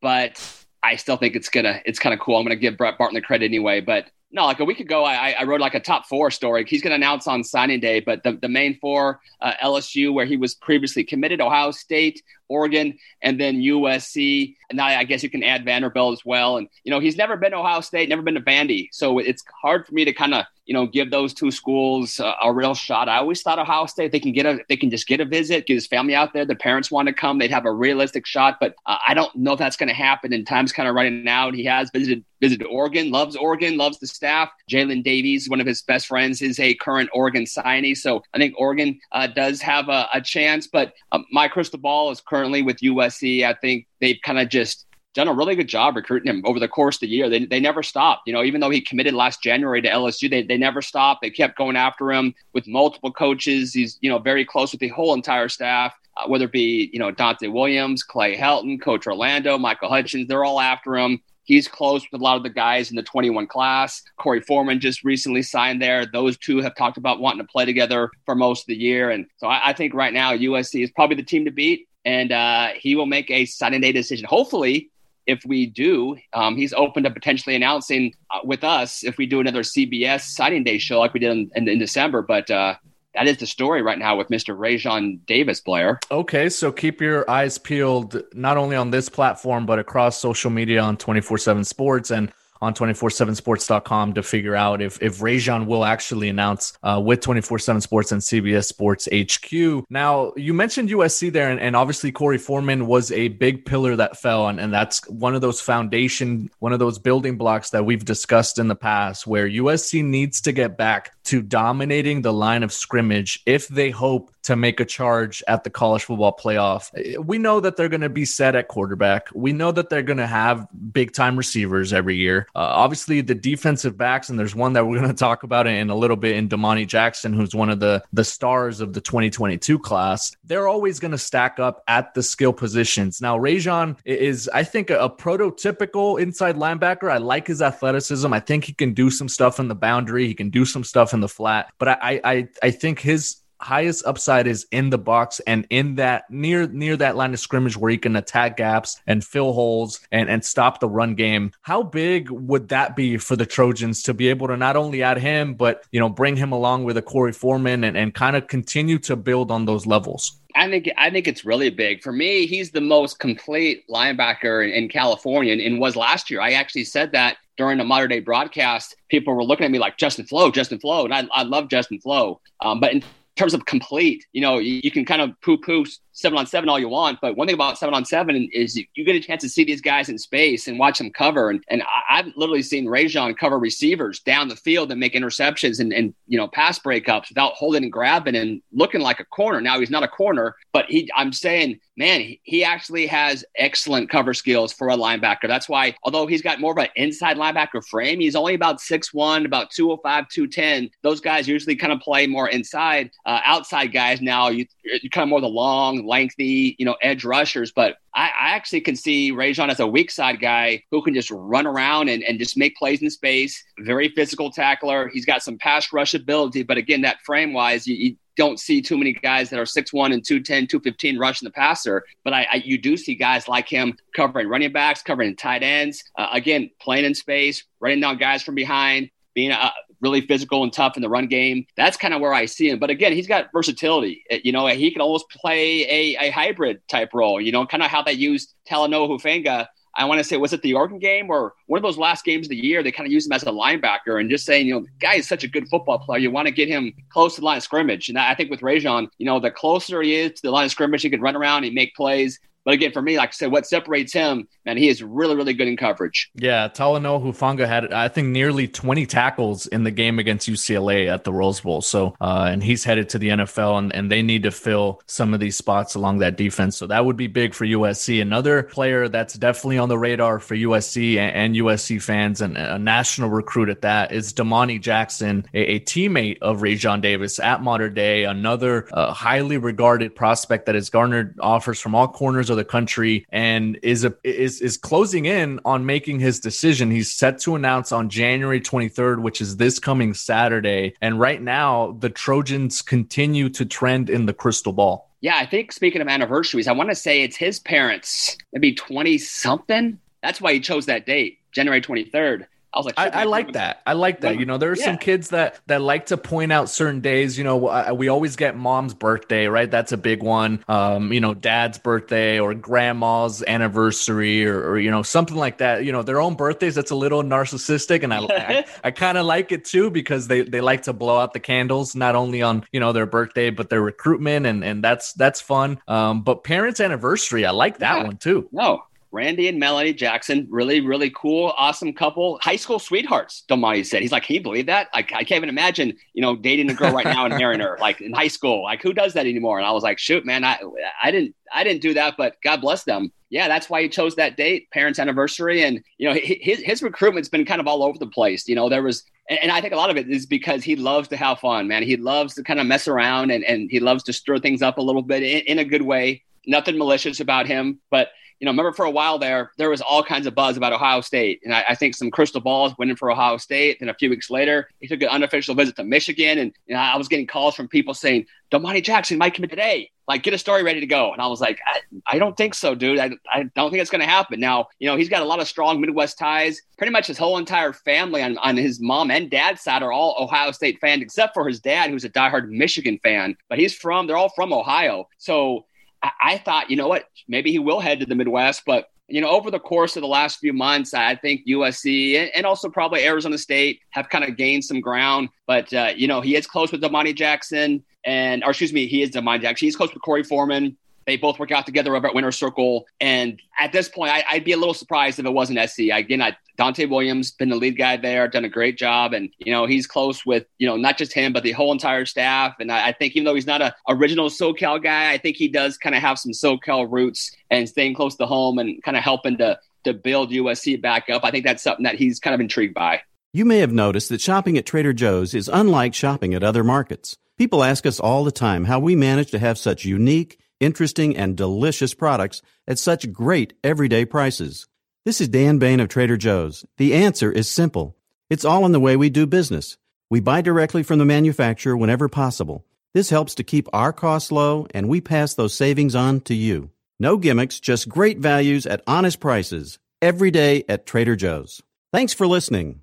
but I still think it's gonna, it's kind of cool. I'm gonna give Brett Barton the credit anyway, but no, like a week ago, I, I wrote like a top four story. He's going to announce on signing day, but the, the main four uh, LSU, where he was previously committed, Ohio State, Oregon, and then USC. And now I guess you can add Vanderbilt as well. And, you know, he's never been Ohio State, never been to Vandy. So it's hard for me to kind of, you know, give those two schools a, a real shot. I always thought Ohio State, they can get a, they can just get a visit, get his family out there. The parents want to come. They'd have a realistic shot, but uh, I don't know if that's going to happen. And time's kind of running out. He has visited, visited Oregon, loves Oregon, loves the staff. Jalen Davies, one of his best friends, is a current Oregon signee. So I think Oregon uh, does have a, a chance, but uh, my crystal ball is currently with USC. I think they've kind of just done a really good job recruiting him over the course of the year. They, they never stopped. You know, even though he committed last January to LSU, they, they never stopped. They kept going after him with multiple coaches. He's, you know, very close with the whole entire staff, uh, whether it be, you know, Donte Williams, Clay Helton, Coach Orlando, Michael Hutchins, they're all after him. He's close with a lot of the guys in the 21 class. Korey Foreman just recently signed there. Those two have talked about wanting to play together for most of the year. And so I, I think right now USC is probably the team to beat. And uh, he will make a signing day decision. Hopefully, if we do, um, he's open to potentially announcing uh, with us if we do another CBS signing day show like we did in, in, in December. But uh, that is the story right now with Mr. Raesjon Davis, Blair. Okay, so keep your eyes peeled not only on this platform, but across social media on 24 7 Sports and on 247sports.com to figure out if, if Raesjon will actually announce uh, with 24 7 Sports and CBS Sports HQ. Now, you mentioned USC there, and, and obviously Korey Foreman was a big pillar that fell, and, and that's one of those foundation, one of those building blocks that we've discussed in the past where USC needs to get back to dominating the line of scrimmage if they hope to make a charge at the college football playoff. We know that they're going to be set at quarterback. We know that they're going to have big time receivers every year. Uh, obviously, the defensive backs, and there's one that we're going to talk about in a little bit in Domani Jackson, who's one of the the stars of the 2022 class. They're always going to stack up at the skill positions. Now, Raesjon is, I think, a, a prototypical inside linebacker. I like his athleticism. I think he can do some stuff in the boundary. He can do some stuff in the flat. But I, I, I think his highest upside is in the box and in that near near that line of scrimmage where he can attack gaps and fill holes and and stop the run game. How big would that be for the Trojans to be able to not only add him but you know bring him along with a Korey Foreman and, and kind of continue to build on those levels? I think I think it's really big for me. He's the most complete linebacker in, in California, and, and, was last year. I actually said that during a Mater Dei broadcast. People were looking at me like Justin Flowe, Justin Flowe, and I, I love Justin Flowe. Um, but in terms of complete, you know, you, you can kind of poo poo seven on seven all you want. But one thing about seven on seven is you get a chance to see these guys in space and watch them cover. And, and I've literally seen Raesjon cover receivers down the field and make interceptions and, and, you know, pass breakups without holding and grabbing and looking like a corner. Now he's not a corner, but he, I'm saying, man, he actually has excellent cover skills for a linebacker. That's why, although he's got more of an inside linebacker frame, he's only about six one, about 205, 210. Those guys usually kind of play more inside. Uh, outside guys now, you, you kind of more the long, lengthy, you know, edge rushers. But I, I, actually can see Raesjon as a weak side guy who can just run around and, and just make plays in space. Very physical tackler. He's got some pass rush ability, but again, that frame wise, you, you don't see too many guys that are 6'1 and 210, 215 rushing the passer. But I, I, you do see guys like him covering running backs, covering tight ends. Uh, again, playing in space, running down guys from behind, being a, really physical and tough in the run game. That's kind of where I see him. But again, he's got versatility. Eh, you know, he can almost play a, a hybrid type role, you know, kind of how they used Talanoa Hufanga. I want to say, was it the Oregon game or one of those last games of the year? They kind of used him as a linebacker and just saying, you know, the guy is such a good football player. You want to get him close to the line of scrimmage. And I think with Raesjon, you know, the closer he is to the line of scrimmage, he can run around and make plays. But again, for me, like I said, what separates him, and he is really, really good in coverage. Yeah, Talanoa Hufanga had, I think, nearly 20 tackles in the game against UCLA at the Rose Bowl. So, uh, and he's headed to the NFL, and, and they need to fill some of these spots along that defense. So that would be big for USC. Another player that's definitely on the radar for USC and, and USC fans, and a national recruit at that, is Domani Jackson, a, a teammate of Raesjon Davis at Mater Dei, another uh, highly regarded prospect that has garnered offers from all corners the country and is a is is closing in on making his decision. He's set to announce on January 23rd, which is this coming Saturday. And right now, the Trojans continue to trend in the crystal ball. Yeah, I think speaking of anniversaries, I want to say it's his parents, maybe 20 something. That's why he chose that date, January 23rd. I was like, I, I, like that. I like that. You know, there are yeah. some kids that that like to point out certain days. You know, we always get mom's birthday, right? That's a big one. Um, you know, dad's birthday or grandma's anniversary or, or, you know something like that. You know, their own birthdays. That's a little narcissistic, and I I, I kind of like it too because they they like to blow out the candles not only on you know their birthday but their recruitment and and that's that's fun. Um, but parents' anniversary, I like that yeah. one too. No, Randy and Melanie Jackson, really, really cool, awesome couple, high school sweethearts. Domani said, he's like, can you believe that? Like, I can't even imagine, you know, dating a girl right now and marrying her, like in high school. Like, who does that anymore? And I was like, shoot, man, I, I didn't, I didn't do that, but God bless them. Yeah, that's why he chose that date, parents' anniversary, and you know, his his recruitment's been kind of all over the place. You know, there was, and I think a lot of it is because he loves to have fun, man. He loves to kind of mess around and and he loves to stir things up a little bit in, in a good way. Nothing malicious about him, but you know, remember for a while there, there was all kinds of buzz about Ohio State. And I, I think some crystal balls went in for Ohio State. Then a few weeks later, he took an unofficial visit to Michigan. And you know, I was getting calls from people saying, Domani Jackson might come in today. Like, get a story ready to go. And I was like, I, I don't think so, dude. I, I don't think it's going to happen. Now, you know, he's got a lot of strong Midwest ties. Pretty much his whole entire family on, on his mom and dad's side are all Ohio State fans, except for his dad, who's a diehard Michigan fan. But he's from, they're all from Ohio. So I, I thought, you know what, maybe he will head to the Midwest, but you know, over the course of the last few months, I think USC and, also probably Arizona State have kind of gained some ground. But uh, you know, he is close with Domani Jackson, and or excuse me, he is Domani Jackson. He's close with Korey Foreman. They both work out together over at Winter Circle. And at this point, I, would be a little surprised if it wasn't SC. Again, I, Donte Williams been the lead guy there, done a great job, and you know he's close with you know not just him but the whole entire staff. And I, I think even though he's not a original SoCal guy, I think he does kind of have some SoCal roots and staying close to home and kind of helping to to build USC back up. I think that's something that he's kind of intrigued by. You may have noticed that shopping at Trader Joe's is unlike shopping at other markets. People ask us all the time how we manage to have such unique interesting, and delicious products at such great everyday prices. This is Dan Bane of Trader Joe's. The answer is simple. It's all in the way we do business. We buy directly from the manufacturer whenever possible. This helps to keep our costs low, and we pass those savings on to you. No gimmicks, just great values at honest prices every day at Trader Joe's. Thanks for listening.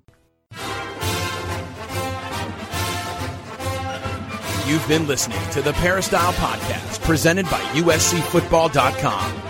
You've been listening to the Peristyle Podcast presented by USCFootball.com.